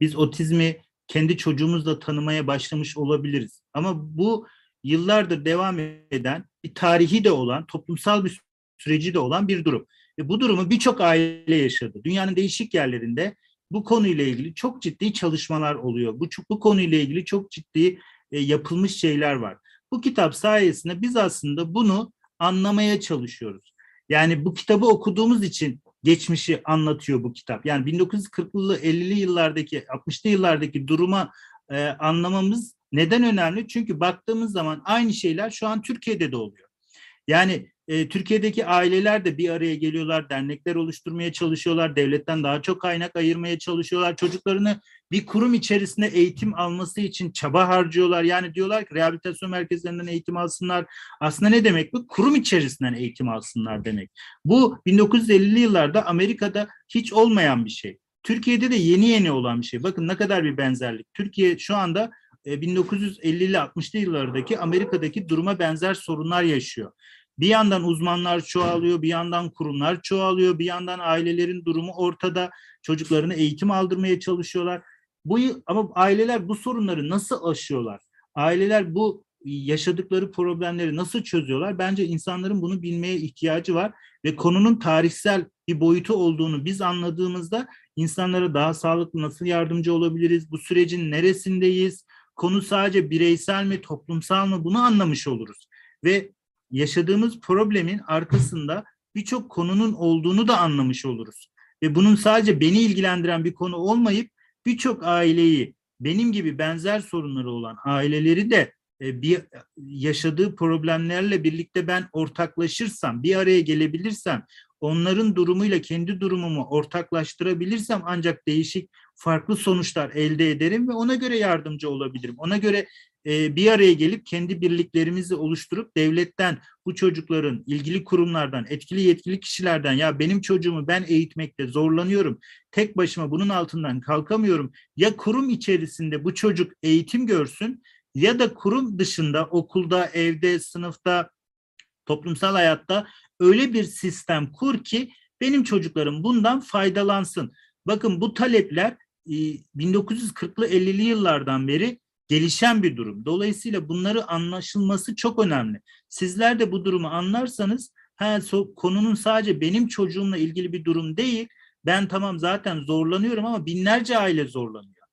biz otizmi kendi çocuğumuzla tanımaya başlamış olabiliriz. Ama bu yıllardır devam eden bir tarihi de olan, toplumsal bir süreci de olan bir durum. Ve bu durumu birçok aile yaşadı. Dünyanın değişik yerlerinde bu konuyla ilgili çok ciddi çalışmalar oluyor. Bu, bu konuyla ilgili çok ciddi e, yapılmış şeyler var. Bu kitap sayesinde biz aslında bunu anlamaya çalışıyoruz. Yani bu kitabı okuduğumuz için geçmişi anlatıyor bu kitap. Yani 1940'lı 50'li yıllardaki 60'lı yıllardaki duruma e, anlamamız neden önemli? Çünkü baktığımız zaman aynı şeyler şu an Türkiye'de de oluyor. Yani e, Türkiye'deki aileler de bir araya geliyorlar, dernekler oluşturmaya çalışıyorlar, devletten daha çok kaynak ayırmaya çalışıyorlar. Çocuklarını bir kurum içerisinde eğitim alması için çaba harcıyorlar. Yani diyorlar ki rehabilitasyon merkezlerinden eğitim alsınlar. Aslında ne demek bu? Kurum içerisinden eğitim alsınlar demek. Bu 1950'li yıllarda Amerika'da hiç olmayan bir şey. Türkiye'de de yeni yeni olan bir şey. Bakın ne kadar bir benzerlik. Türkiye şu anda 1950'li 60'lı yıllardaki Amerika'daki duruma benzer sorunlar yaşıyor. Bir yandan uzmanlar çoğalıyor, bir yandan kurumlar çoğalıyor, bir yandan ailelerin durumu ortada. Çocuklarını eğitim aldırmaya çalışıyorlar. Bu ama aileler bu sorunları nasıl aşıyorlar? Aileler bu yaşadıkları problemleri nasıl çözüyorlar? Bence insanların bunu bilmeye ihtiyacı var ve konunun tarihsel bir boyutu olduğunu biz anladığımızda insanlara daha sağlıklı nasıl yardımcı olabiliriz? Bu sürecin neresindeyiz? Konu sadece bireysel mi, toplumsal mı? Bunu anlamış oluruz. Ve yaşadığımız problemin arkasında birçok konunun olduğunu da anlamış oluruz. Ve bunun sadece beni ilgilendiren bir konu olmayıp birçok aileyi benim gibi benzer sorunları olan aileleri de e, bir yaşadığı problemlerle birlikte ben ortaklaşırsam, bir araya gelebilirsem, onların durumuyla kendi durumumu ortaklaştırabilirsem ancak değişik farklı sonuçlar elde ederim ve ona göre yardımcı olabilirim. Ona göre e, bir araya gelip kendi birliklerimizi oluşturup devletten, bu çocukların, ilgili kurumlardan, etkili yetkili kişilerden ya benim çocuğumu ben eğitmekte zorlanıyorum, tek başıma bunun altından kalkamıyorum. Ya kurum içerisinde bu çocuk eğitim görsün ya da kurum dışında okulda, evde, sınıfta, toplumsal hayatta öyle bir sistem kur ki benim çocuklarım bundan faydalansın. Bakın bu talepler 1940'lı 50'li yıllardan beri gelişen bir durum. Dolayısıyla bunları anlaşılması çok önemli. Sizler de bu durumu anlarsanız ha, so, konunun sadece benim çocuğumla ilgili bir durum değil. Ben tamam zaten zorlanıyorum ama binlerce aile zorlanıyor.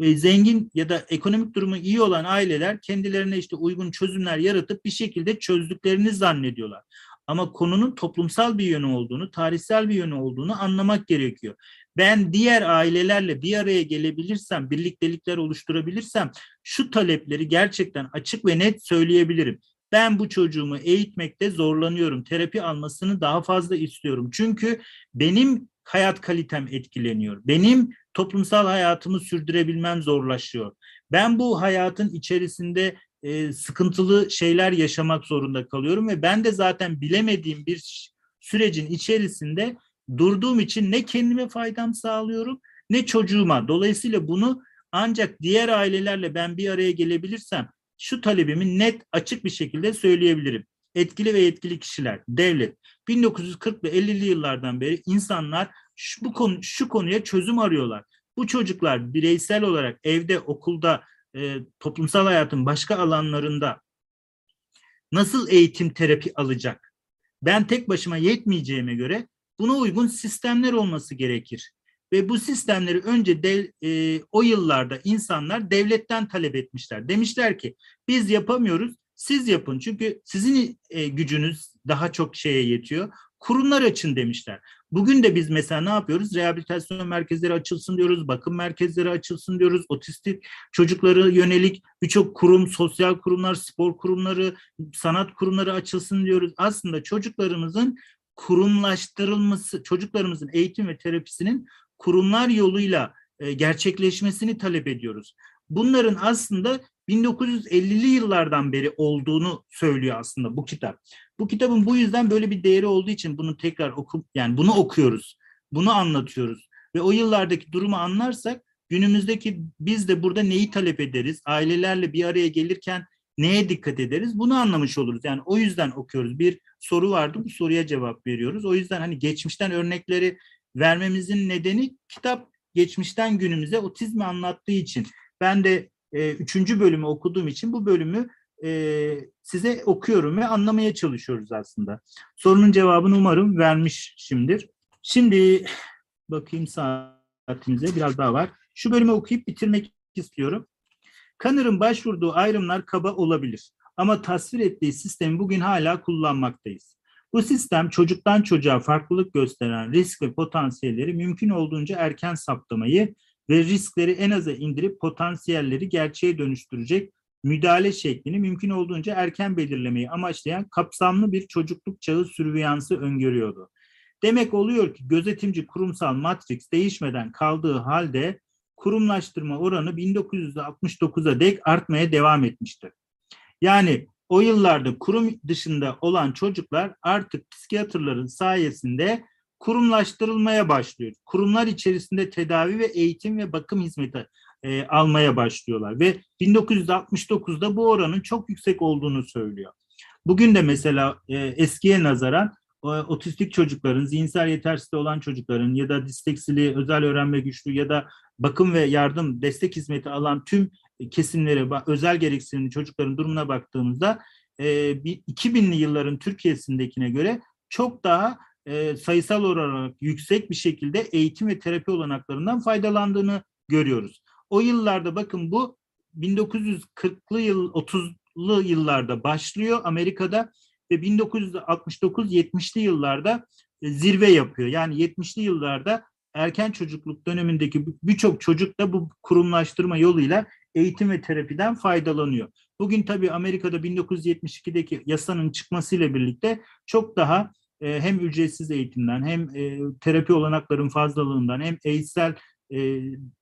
Ve zengin ya da ekonomik durumu iyi olan aileler kendilerine işte uygun çözümler yaratıp bir şekilde çözdüklerini zannediyorlar. Ama konunun toplumsal bir yönü olduğunu, tarihsel bir yönü olduğunu anlamak gerekiyor. Ben diğer ailelerle bir araya gelebilirsem, birliktelikler oluşturabilirsem şu talepleri gerçekten açık ve net söyleyebilirim. Ben bu çocuğumu eğitmekte zorlanıyorum. Terapi almasını daha fazla istiyorum. Çünkü benim hayat kalitem etkileniyor. Benim toplumsal hayatımı sürdürebilmem zorlaşıyor. Ben bu hayatın içerisinde e, sıkıntılı şeyler yaşamak zorunda kalıyorum ve ben de zaten bilemediğim bir sürecin içerisinde durduğum için ne kendime faydam sağlıyorum ne çocuğuma. Dolayısıyla bunu ancak diğer ailelerle ben bir araya gelebilirsem şu talebimi net açık bir şekilde söyleyebilirim. Etkili ve yetkili kişiler, devlet. 1940 ve 50'li yıllardan beri insanlar şu, bu konu, şu konuya çözüm arıyorlar. Bu çocuklar bireysel olarak evde, okulda, e, toplumsal hayatın başka alanlarında nasıl eğitim terapi alacak? Ben tek başıma yetmeyeceğime göre buna uygun sistemler olması gerekir. Ve bu sistemleri önce dev, e, o yıllarda insanlar devletten talep etmişler. Demişler ki biz yapamıyoruz, siz yapın. Çünkü sizin e, gücünüz daha çok şeye yetiyor. Kurumlar açın demişler. Bugün de biz mesela ne yapıyoruz? Rehabilitasyon merkezleri açılsın diyoruz, bakım merkezleri açılsın diyoruz, otistik çocuklara yönelik birçok kurum, sosyal kurumlar, spor kurumları, sanat kurumları açılsın diyoruz. Aslında çocuklarımızın kurumlaştırılması, çocuklarımızın eğitim ve terapisinin kurumlar yoluyla e, gerçekleşmesini talep ediyoruz. Bunların aslında 1950'li yıllardan beri olduğunu söylüyor aslında bu kitap. Bu kitabın bu yüzden böyle bir değeri olduğu için bunu tekrar oku yani bunu okuyoruz. Bunu anlatıyoruz ve o yıllardaki durumu anlarsak günümüzdeki biz de burada neyi talep ederiz? Ailelerle bir araya gelirken neye dikkat ederiz? Bunu anlamış oluruz. Yani o yüzden okuyoruz. Bir soru vardı bu soruya cevap veriyoruz. O yüzden hani geçmişten örnekleri vermemizin nedeni kitap geçmişten günümüze otizmi anlattığı için. Ben de e, üçüncü bölümü okuduğum için bu bölümü e, size okuyorum ve anlamaya çalışıyoruz aslında. Sorunun cevabını umarım vermişimdir. Şimdi bakayım saatimize biraz daha var. Şu bölümü okuyup bitirmek istiyorum. Kanır'ın başvurduğu ayrımlar kaba olabilir. Ama tasvir ettiği sistemi bugün hala kullanmaktayız. Bu sistem çocuktan çocuğa farklılık gösteren risk ve potansiyelleri mümkün olduğunca erken saptamayı ve riskleri en aza indirip potansiyelleri gerçeğe dönüştürecek müdahale şeklini mümkün olduğunca erken belirlemeyi amaçlayan kapsamlı bir çocukluk çağı sürüyansı öngörüyordu. Demek oluyor ki gözetimci kurumsal matrix değişmeden kaldığı halde kurumlaştırma oranı 1969'a dek artmaya devam etmiştir. Yani o yıllarda kurum dışında olan çocuklar artık psikiyatrların sayesinde kurumlaştırılmaya başlıyor. Kurumlar içerisinde tedavi ve eğitim ve bakım hizmeti e, almaya başlıyorlar ve 1969'da bu oranın çok yüksek olduğunu söylüyor. Bugün de mesela e, eskiye nazaran e, otistik çocukların, zihinsel yetersizliği olan çocukların ya da disleksili, özel öğrenme güçlü ya da bakım ve yardım, destek hizmeti alan tüm kesimlere, özel gereksinimli çocukların durumuna baktığımızda e, 2000'li yılların Türkiye'sindekine göre çok daha e, sayısal olarak yüksek bir şekilde eğitim ve terapi olanaklarından faydalandığını görüyoruz. O yıllarda bakın bu 1940'lı yıl 30'lu yıllarda başlıyor Amerika'da ve 1969-70'li yıllarda e, zirve yapıyor. Yani 70'li yıllarda erken çocukluk dönemindeki birçok çocuk da bu kurumlaştırma yoluyla eğitim ve terapiden faydalanıyor. Bugün tabii Amerika'da 1972'deki yasanın çıkmasıyla birlikte çok daha e, hem ücretsiz eğitimden hem e, terapi olanakların fazlalığından hem eğitsel e,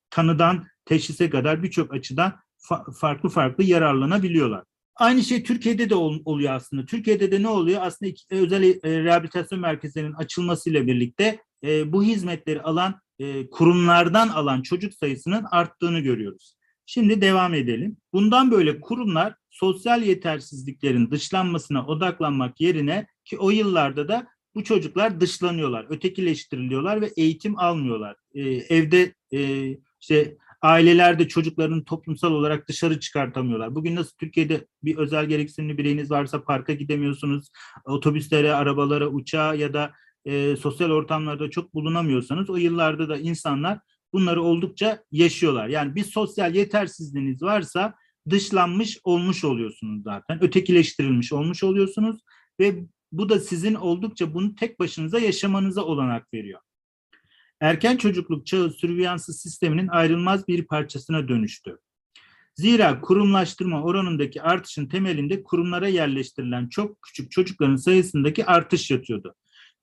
tanıdan teşhise kadar birçok açıdan fa- farklı farklı yararlanabiliyorlar. Aynı şey Türkiye'de de ol, oluyor aslında. Türkiye'de de ne oluyor? Aslında iki, özel e, rehabilitasyon merkezlerinin açılmasıyla birlikte e, bu hizmetleri alan e, kurumlardan alan çocuk sayısının arttığını görüyoruz. Şimdi devam edelim. Bundan böyle kurumlar sosyal yetersizliklerin dışlanmasına odaklanmak yerine ki o yıllarda da bu çocuklar dışlanıyorlar, ötekileştiriliyorlar ve eğitim almıyorlar. Ee, evde e, işte ailelerde çocuklarını toplumsal olarak dışarı çıkartamıyorlar. Bugün nasıl Türkiye'de bir özel gereksinimli bireyiniz varsa parka gidemiyorsunuz, otobüslere, arabalara, uçağa ya da e, sosyal ortamlarda çok bulunamıyorsanız o yıllarda da insanlar bunları oldukça yaşıyorlar. Yani bir sosyal yetersizliğiniz varsa dışlanmış olmuş oluyorsunuz zaten. Ötekileştirilmiş olmuş oluyorsunuz ve bu da sizin oldukça bunu tek başınıza yaşamanıza olanak veriyor. Erken çocukluk çağı sürviyansı sisteminin ayrılmaz bir parçasına dönüştü. Zira kurumlaştırma oranındaki artışın temelinde kurumlara yerleştirilen çok küçük çocukların sayısındaki artış yatıyordu.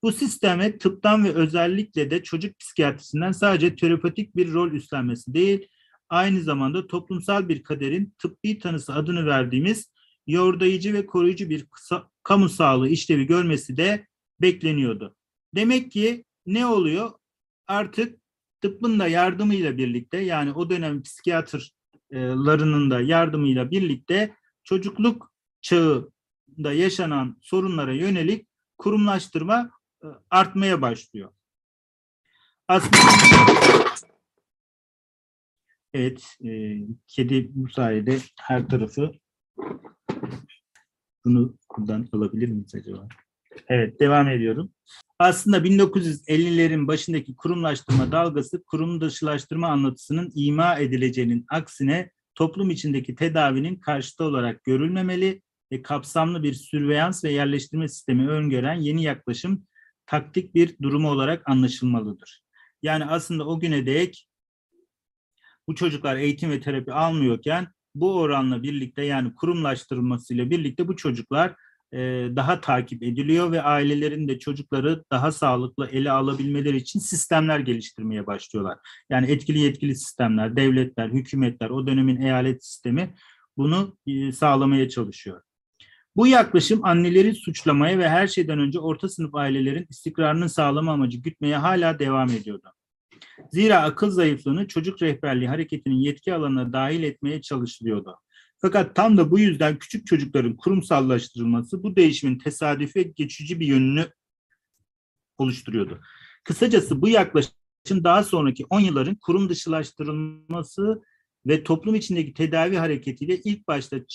Bu sisteme tıptan ve özellikle de çocuk psikiyatrisinden sadece terapötik bir rol üstlenmesi değil, aynı zamanda toplumsal bir kaderin tıbbi tanısı adını verdiğimiz yordayıcı ve koruyucu bir kamu sağlığı işlevi görmesi de bekleniyordu. Demek ki ne oluyor? Artık tıbbın da yardımıyla birlikte yani o dönem psikiyatrlarının da yardımıyla birlikte çocukluk çağında yaşanan sorunlara yönelik kurumlaştırma artmaya başlıyor. Aslında Evet, e, kedi bu sayede her tarafı bunu buradan alabilir miyiz acaba? Evet, devam ediyorum. Aslında 1950'lerin başındaki kurumlaştırma dalgası kurum dışılaştırma anlatısının ima edileceğinin aksine toplum içindeki tedavinin karşıtı olarak görülmemeli ve kapsamlı bir sürveyans ve yerleştirme sistemi öngören yeni yaklaşım taktik bir durumu olarak anlaşılmalıdır. Yani aslında o güne dek bu çocuklar eğitim ve terapi almıyorken bu oranla birlikte yani kurumlaştırılmasıyla birlikte bu çocuklar e, daha takip ediliyor ve ailelerin de çocukları daha sağlıklı ele alabilmeleri için sistemler geliştirmeye başlıyorlar. Yani etkili yetkili sistemler, devletler, hükümetler, o dönemin eyalet sistemi bunu e, sağlamaya çalışıyor. Bu yaklaşım anneleri suçlamaya ve her şeyden önce orta sınıf ailelerin istikrarının sağlama amacı gütmeye hala devam ediyordu. Zira akıl zayıflığını çocuk rehberliği hareketinin yetki alanına dahil etmeye çalışılıyordu. Fakat tam da bu yüzden küçük çocukların kurumsallaştırılması bu değişimin tesadüfi ve geçici bir yönünü oluşturuyordu. Kısacası bu yaklaşım daha sonraki 10 yılların kurum dışılaştırılması ve toplum içindeki tedavi hareketiyle ilk başta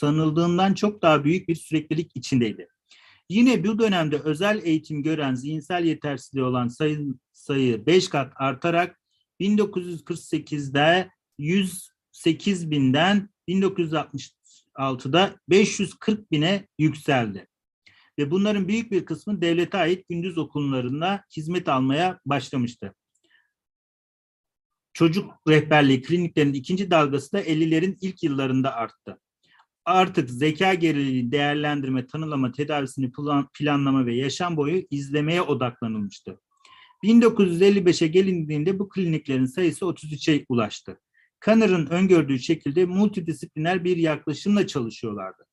sanıldığından çok daha büyük bir süreklilik içindeydi. Yine bu dönemde özel eğitim gören zihinsel yetersizliği olan sayı, sayı 5 kat artarak 1948'de 108 binden 1966'da 540 bine yükseldi. Ve bunların büyük bir kısmı devlete ait gündüz okullarında hizmet almaya başlamıştı. Çocuk rehberliği kliniklerinin ikinci dalgası da 50'lerin ilk yıllarında arttı. Artık zeka geriliği değerlendirme, tanılama, tedavisini plan, planlama ve yaşam boyu izlemeye odaklanılmıştı. 1955'e gelindiğinde bu kliniklerin sayısı 33'e ulaştı. Kanner'ın öngördüğü şekilde multidisipliner bir yaklaşımla çalışıyorlardı.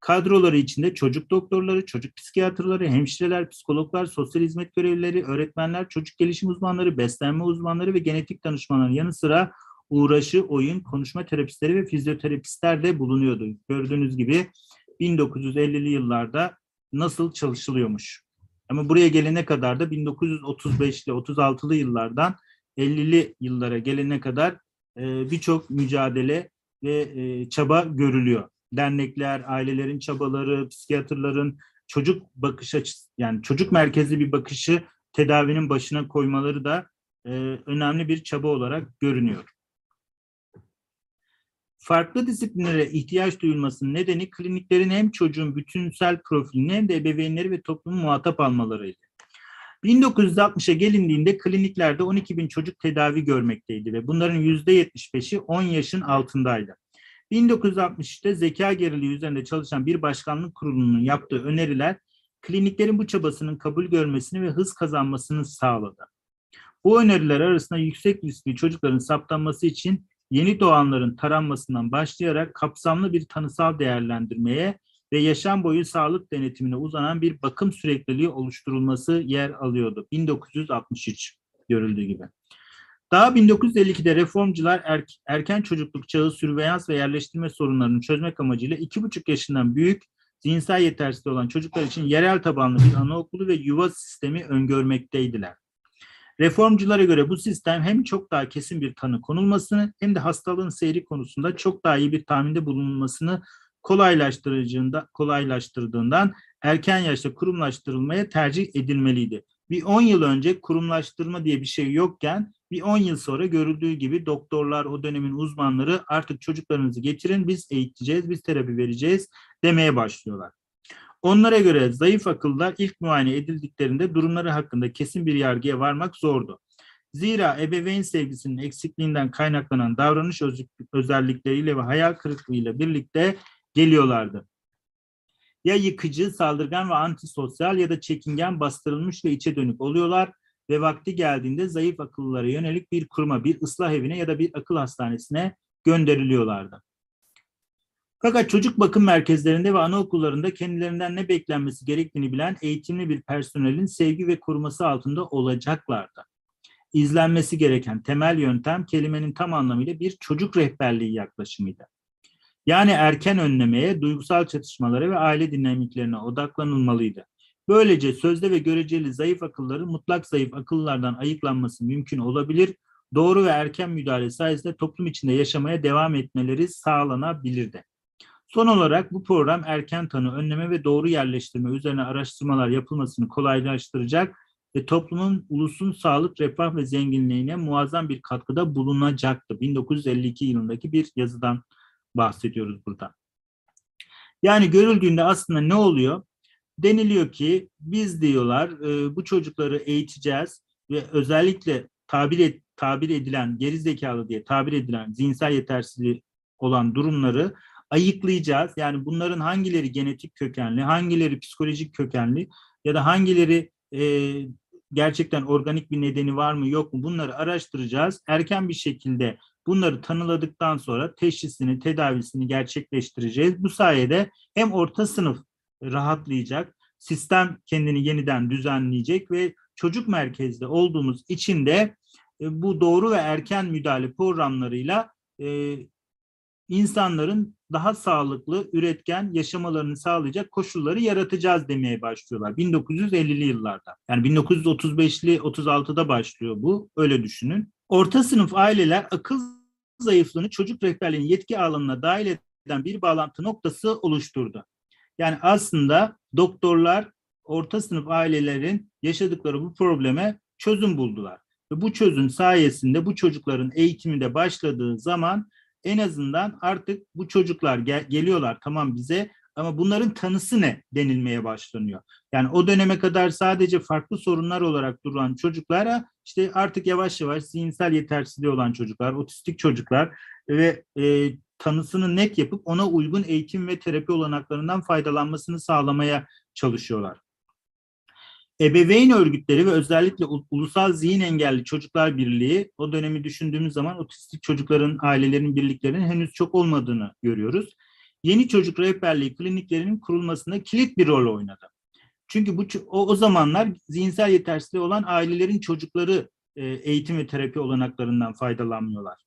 Kadroları içinde çocuk doktorları, çocuk psikiyatrları, hemşireler, psikologlar, sosyal hizmet görevlileri, öğretmenler, çocuk gelişim uzmanları, beslenme uzmanları ve genetik danışmanların yanı sıra uğraşı, oyun, konuşma terapistleri ve fizyoterapistler de bulunuyordu. Gördüğünüz gibi 1950'li yıllarda nasıl çalışılıyormuş. Ama buraya gelene kadar da 1935'li 36'lı yıllardan 50'li yıllara gelene kadar e, birçok mücadele ve e, çaba görülüyor. Dernekler, ailelerin çabaları, psikiyatrların çocuk bakış açısı yani çocuk merkezli bir bakışı tedavinin başına koymaları da e, önemli bir çaba olarak görünüyor. Farklı disiplinlere ihtiyaç duyulmasının nedeni kliniklerin hem çocuğun bütünsel profilini hem de ebeveynleri ve toplumu muhatap almalarıydı. 1960'a gelindiğinde kliniklerde 12 bin çocuk tedavi görmekteydi ve bunların %75'i 10 yaşın altındaydı. 1960'ta zeka geriliği üzerinde çalışan bir başkanlık kurulunun yaptığı öneriler kliniklerin bu çabasının kabul görmesini ve hız kazanmasını sağladı. Bu öneriler arasında yüksek riskli çocukların saptanması için yeni doğanların taranmasından başlayarak kapsamlı bir tanısal değerlendirmeye ve yaşam boyu sağlık denetimine uzanan bir bakım sürekliliği oluşturulması yer alıyordu. 1963 görüldüğü gibi. Daha 1952'de reformcular er, erken çocukluk çağı sürveyans ve yerleştirme sorunlarını çözmek amacıyla 2,5 yaşından büyük zihinsel yetersizliği olan çocuklar için yerel tabanlı bir anaokulu ve yuva sistemi öngörmekteydiler. Reformculara göre bu sistem hem çok daha kesin bir tanı konulmasını hem de hastalığın seyri konusunda çok daha iyi bir tahminde bulunmasını kolaylaştırıcında kolaylaştırdığından erken yaşta kurumlaştırılmaya tercih edilmeliydi. Bir 10 yıl önce kurumlaştırma diye bir şey yokken bir 10 yıl sonra görüldüğü gibi doktorlar, o dönemin uzmanları artık çocuklarınızı getirin biz eğiteceğiz, biz terapi vereceğiz demeye başlıyorlar. Onlara göre zayıf akıllar ilk muayene edildiklerinde durumları hakkında kesin bir yargıya varmak zordu. Zira ebeveyn sevgisinin eksikliğinden kaynaklanan davranış özellikleriyle ve hayal kırıklığıyla birlikte geliyorlardı. Ya yıkıcı, saldırgan ve antisosyal ya da çekingen, bastırılmış ve içe dönük oluyorlar ve vakti geldiğinde zayıf akıllılara yönelik bir kuruma, bir ıslah evine ya da bir akıl hastanesine gönderiliyorlardı. Fakat çocuk bakım merkezlerinde ve anaokullarında kendilerinden ne beklenmesi gerektiğini bilen eğitimli bir personelin sevgi ve koruması altında olacaklardı. İzlenmesi gereken temel yöntem kelimenin tam anlamıyla bir çocuk rehberliği yaklaşımıydı. Yani erken önlemeye, duygusal çatışmalara ve aile dinamiklerine odaklanılmalıydı. Böylece sözde ve göreceli zayıf akılların mutlak zayıf akıllardan ayıklanması mümkün olabilir, doğru ve erken müdahale sayesinde toplum içinde yaşamaya devam etmeleri sağlanabilirdi. Son olarak bu program erken tanı, önleme ve doğru yerleştirme üzerine araştırmalar yapılmasını kolaylaştıracak ve toplumun ulusun sağlık, refah ve zenginliğine muazzam bir katkıda bulunacaktı. 1952 yılındaki bir yazıdan bahsediyoruz burada. Yani görüldüğünde aslında ne oluyor? Deniliyor ki biz diyorlar e, bu çocukları eğiteceğiz ve özellikle tabir, et, tabir edilen geri zekalı diye tabir edilen zihinsel yetersizliği olan durumları ayıklayacağız. Yani bunların hangileri genetik kökenli, hangileri psikolojik kökenli ya da hangileri e, gerçekten organik bir nedeni var mı yok mu bunları araştıracağız. Erken bir şekilde bunları tanıladıktan sonra teşhisini, tedavisini gerçekleştireceğiz. Bu sayede hem orta sınıf rahatlayacak, sistem kendini yeniden düzenleyecek ve çocuk merkezde olduğumuz için de e, bu doğru ve erken müdahale programlarıyla e, insanların daha sağlıklı, üretken yaşamalarını sağlayacak koşulları yaratacağız demeye başlıyorlar 1950'li yıllarda. Yani 1935'li 36'da başlıyor bu. Öyle düşünün. Orta sınıf aileler akıl zayıflığını çocuk rehberliğinin yetki alanına dahil eden bir bağlantı noktası oluşturdu. Yani aslında doktorlar orta sınıf ailelerin yaşadıkları bu probleme çözüm buldular. Ve bu çözüm sayesinde bu çocukların eğitimi de başladığı zaman en azından artık bu çocuklar gel- geliyorlar tamam bize ama bunların tanısı ne denilmeye başlanıyor. Yani o döneme kadar sadece farklı sorunlar olarak duran çocuklara işte artık yavaş yavaş zihinsel yetersizliği olan çocuklar, otistik çocuklar ve e, tanısını net yapıp ona uygun eğitim ve terapi olanaklarından faydalanmasını sağlamaya çalışıyorlar. Ebeveyn örgütleri ve özellikle Ulusal Zihin Engelli Çocuklar Birliği o dönemi düşündüğümüz zaman otistik çocukların ailelerin birliklerinin henüz çok olmadığını görüyoruz. Yeni çocuk rehberliği kliniklerinin kurulmasında kilit bir rol oynadı. Çünkü bu o, o zamanlar zihinsel yetersizliği olan ailelerin çocukları e, eğitim ve terapi olanaklarından faydalanmıyorlar.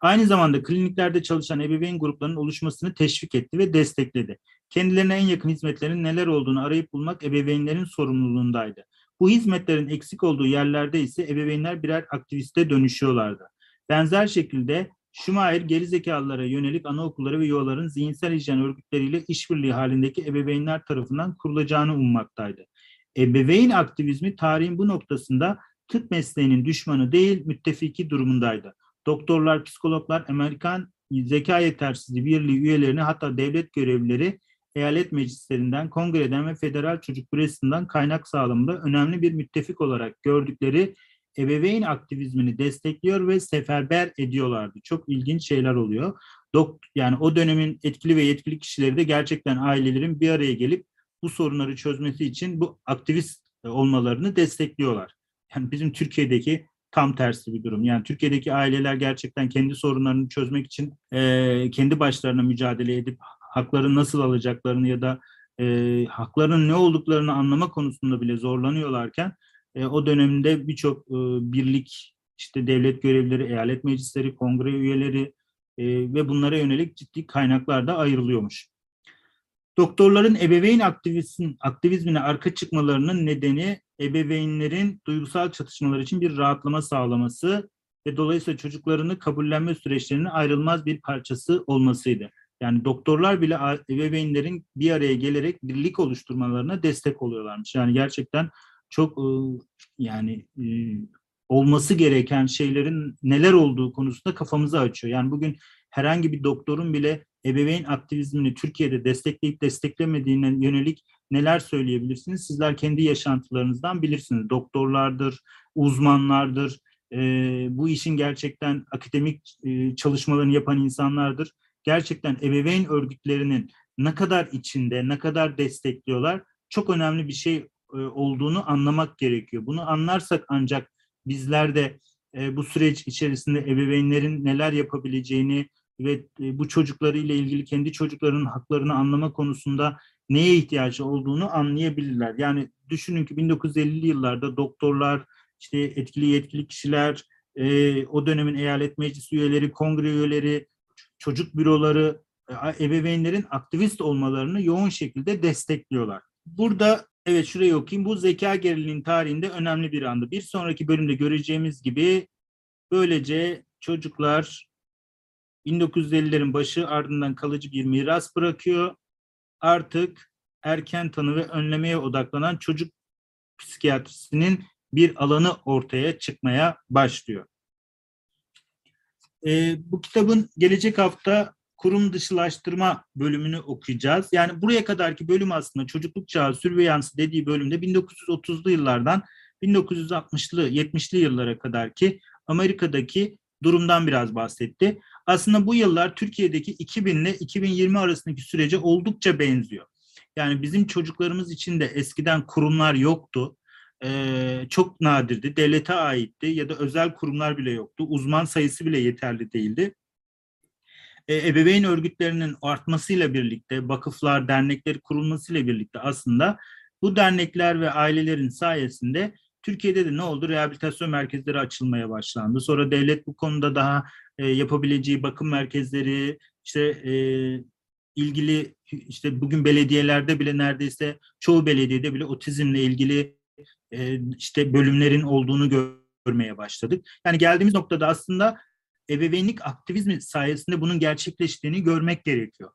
Aynı zamanda kliniklerde çalışan ebeveyn gruplarının oluşmasını teşvik etti ve destekledi. Kendilerine en yakın hizmetlerin neler olduğunu arayıp bulmak ebeveynlerin sorumluluğundaydı. Bu hizmetlerin eksik olduğu yerlerde ise ebeveynler birer aktiviste dönüşüyorlardı. Benzer şekilde Schumacher gerizekalılara yönelik anaokulları ve yuvaların zihinsel hijyen örgütleriyle işbirliği halindeki ebeveynler tarafından kurulacağını ummaktaydı. Ebeveyn aktivizmi tarihin bu noktasında tıp mesleğinin düşmanı değil müttefiki durumundaydı. Doktorlar, psikologlar, Amerikan Zeka Yetersizliği Birliği üyelerini hatta devlet görevlileri eyalet meclislerinden, kongreden ve federal çocuk büresinden kaynak sağlamında önemli bir müttefik olarak gördükleri ebeveyn aktivizmini destekliyor ve seferber ediyorlardı. Çok ilginç şeyler oluyor. Dok yani o dönemin etkili ve yetkili kişileri de gerçekten ailelerin bir araya gelip bu sorunları çözmesi için bu aktivist olmalarını destekliyorlar. Yani bizim Türkiye'deki tam tersi bir durum. Yani Türkiye'deki aileler gerçekten kendi sorunlarını çözmek için e, kendi başlarına mücadele edip hakları nasıl alacaklarını ya da e, hakların ne olduklarını anlama konusunda bile zorlanıyorlarken e, o dönemde birçok e, birlik, işte devlet görevlileri, eyalet meclisleri, kongre üyeleri e, ve bunlara yönelik ciddi kaynaklar da ayrılıyormuş. Doktorların ebeveyn aktivizm, aktivizmine arka çıkmalarının nedeni ebeveynlerin duygusal çatışmalar için bir rahatlama sağlaması ve dolayısıyla çocuklarını kabullenme süreçlerinin ayrılmaz bir parçası olmasıydı. Yani doktorlar bile ebeveynlerin bir araya gelerek birlik oluşturmalarına destek oluyorlarmış. Yani gerçekten çok yani olması gereken şeylerin neler olduğu konusunda kafamızı açıyor. Yani bugün herhangi bir doktorun bile ebeveyn aktivizmini Türkiye'de destekleyip desteklemediğine yönelik neler söyleyebilirsiniz? Sizler kendi yaşantılarınızdan bilirsiniz. Doktorlardır, uzmanlardır, bu işin gerçekten akademik e, çalışmalarını yapan insanlardır. Gerçekten ebeveyn örgütlerinin ne kadar içinde, ne kadar destekliyorlar çok önemli bir şey e, olduğunu anlamak gerekiyor. Bunu anlarsak ancak bizler de e, bu süreç içerisinde ebeveynlerin neler yapabileceğini ve e, bu çocukları ile ilgili kendi çocuklarının haklarını anlama konusunda neye ihtiyacı olduğunu anlayabilirler. Yani düşünün ki 1950'li yıllarda doktorlar, işte etkili yetkili kişiler, o dönemin eyalet meclis üyeleri, kongre üyeleri, çocuk büroları, ebeveynlerin aktivist olmalarını yoğun şekilde destekliyorlar. Burada Evet şurayı okuyayım. Bu zeka gerilinin tarihinde önemli bir andı. Bir sonraki bölümde göreceğimiz gibi böylece çocuklar 1950'lerin başı ardından kalıcı bir miras bırakıyor. Artık erken tanı ve önlemeye odaklanan çocuk psikiyatrisinin bir alanı ortaya çıkmaya başlıyor. E, bu kitabın gelecek hafta kurum dışılaştırma bölümünü okuyacağız. Yani buraya kadarki bölüm aslında çocukluk çağı sürveyansı dediği bölümde 1930'lu yıllardan 1960'lı 70'li yıllara kadarki Amerika'daki durumdan biraz bahsetti. Aslında bu yıllar Türkiye'deki 2000 ile 2020 arasındaki sürece oldukça benziyor. Yani bizim çocuklarımız için de eskiden kurumlar yoktu. Ee, çok nadirdi. Devlete aitti ya da özel kurumlar bile yoktu. Uzman sayısı bile yeterli değildi. Ee, ebeveyn örgütlerinin artmasıyla birlikte, vakıflar, dernekleri kurulmasıyla birlikte aslında bu dernekler ve ailelerin sayesinde Türkiye'de de ne oldu? Rehabilitasyon merkezleri açılmaya başlandı. Sonra devlet bu konuda daha e, yapabileceği bakım merkezleri, işte e, ilgili işte bugün belediyelerde bile neredeyse çoğu belediyede bile otizmle ilgili işte bölümlerin olduğunu görmeye başladık. Yani geldiğimiz noktada aslında ebeveynlik aktivizmi sayesinde bunun gerçekleştiğini görmek gerekiyor.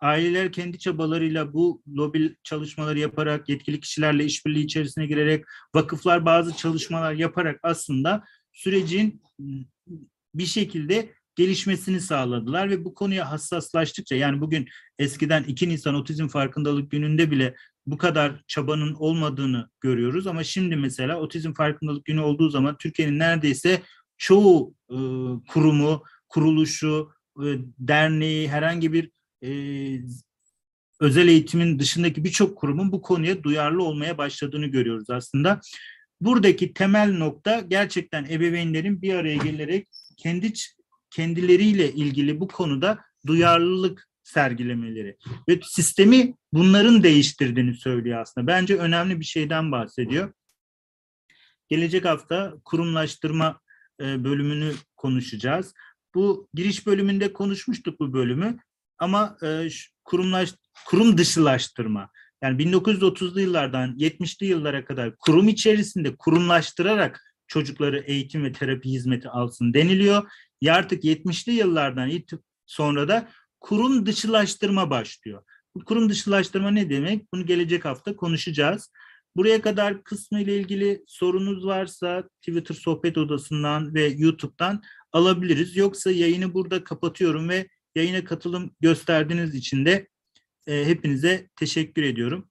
Aileler kendi çabalarıyla bu lobi çalışmaları yaparak, yetkili kişilerle işbirliği içerisine girerek, vakıflar bazı çalışmalar yaparak aslında sürecin bir şekilde gelişmesini sağladılar ve bu konuya hassaslaştıkça yani bugün eskiden 2 Nisan Otizm Farkındalık Günü'nde bile bu kadar çabanın olmadığını görüyoruz ama şimdi mesela Otizm Farkındalık Günü olduğu zaman Türkiye'nin neredeyse çoğu e, kurumu, kuruluşu, e, derneği, herhangi bir e, özel eğitimin dışındaki birçok kurumun bu konuya duyarlı olmaya başladığını görüyoruz aslında. Buradaki temel nokta gerçekten ebeveynlerin bir araya gelerek kendi kendileriyle ilgili bu konuda duyarlılık sergilemeleri ve sistemi bunların değiştirdiğini söylüyor aslında. Bence önemli bir şeyden bahsediyor. Gelecek hafta kurumlaştırma e, bölümünü konuşacağız. Bu giriş bölümünde konuşmuştuk bu bölümü ama e, kurumlaş kurum dışılaştırma yani 1930'lu yıllardan 70'li yıllara kadar kurum içerisinde kurumlaştırarak çocukları eğitim ve terapi hizmeti alsın deniliyor. Ya artık 70'li yıllardan sonra da kurum dışılaştırma başlıyor. Bu kurum dışılaştırma ne demek? Bunu gelecek hafta konuşacağız. Buraya kadar kısmı ile ilgili sorunuz varsa Twitter sohbet odasından ve YouTube'dan alabiliriz. Yoksa yayını burada kapatıyorum ve yayına katılım gösterdiğiniz için de e, hepinize teşekkür ediyorum.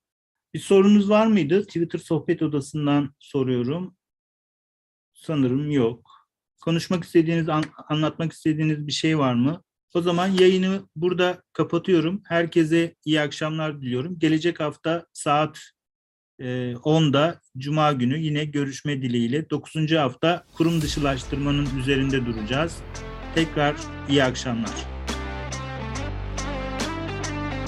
Bir sorunuz var mıydı? Twitter sohbet odasından soruyorum. Sanırım yok. Konuşmak istediğiniz, an, anlatmak istediğiniz bir şey var mı? O zaman yayını burada kapatıyorum. Herkese iyi akşamlar diliyorum. Gelecek hafta saat 10'da Cuma günü yine görüşme dileğiyle 9. hafta kurum dışılaştırmanın üzerinde duracağız. Tekrar iyi akşamlar.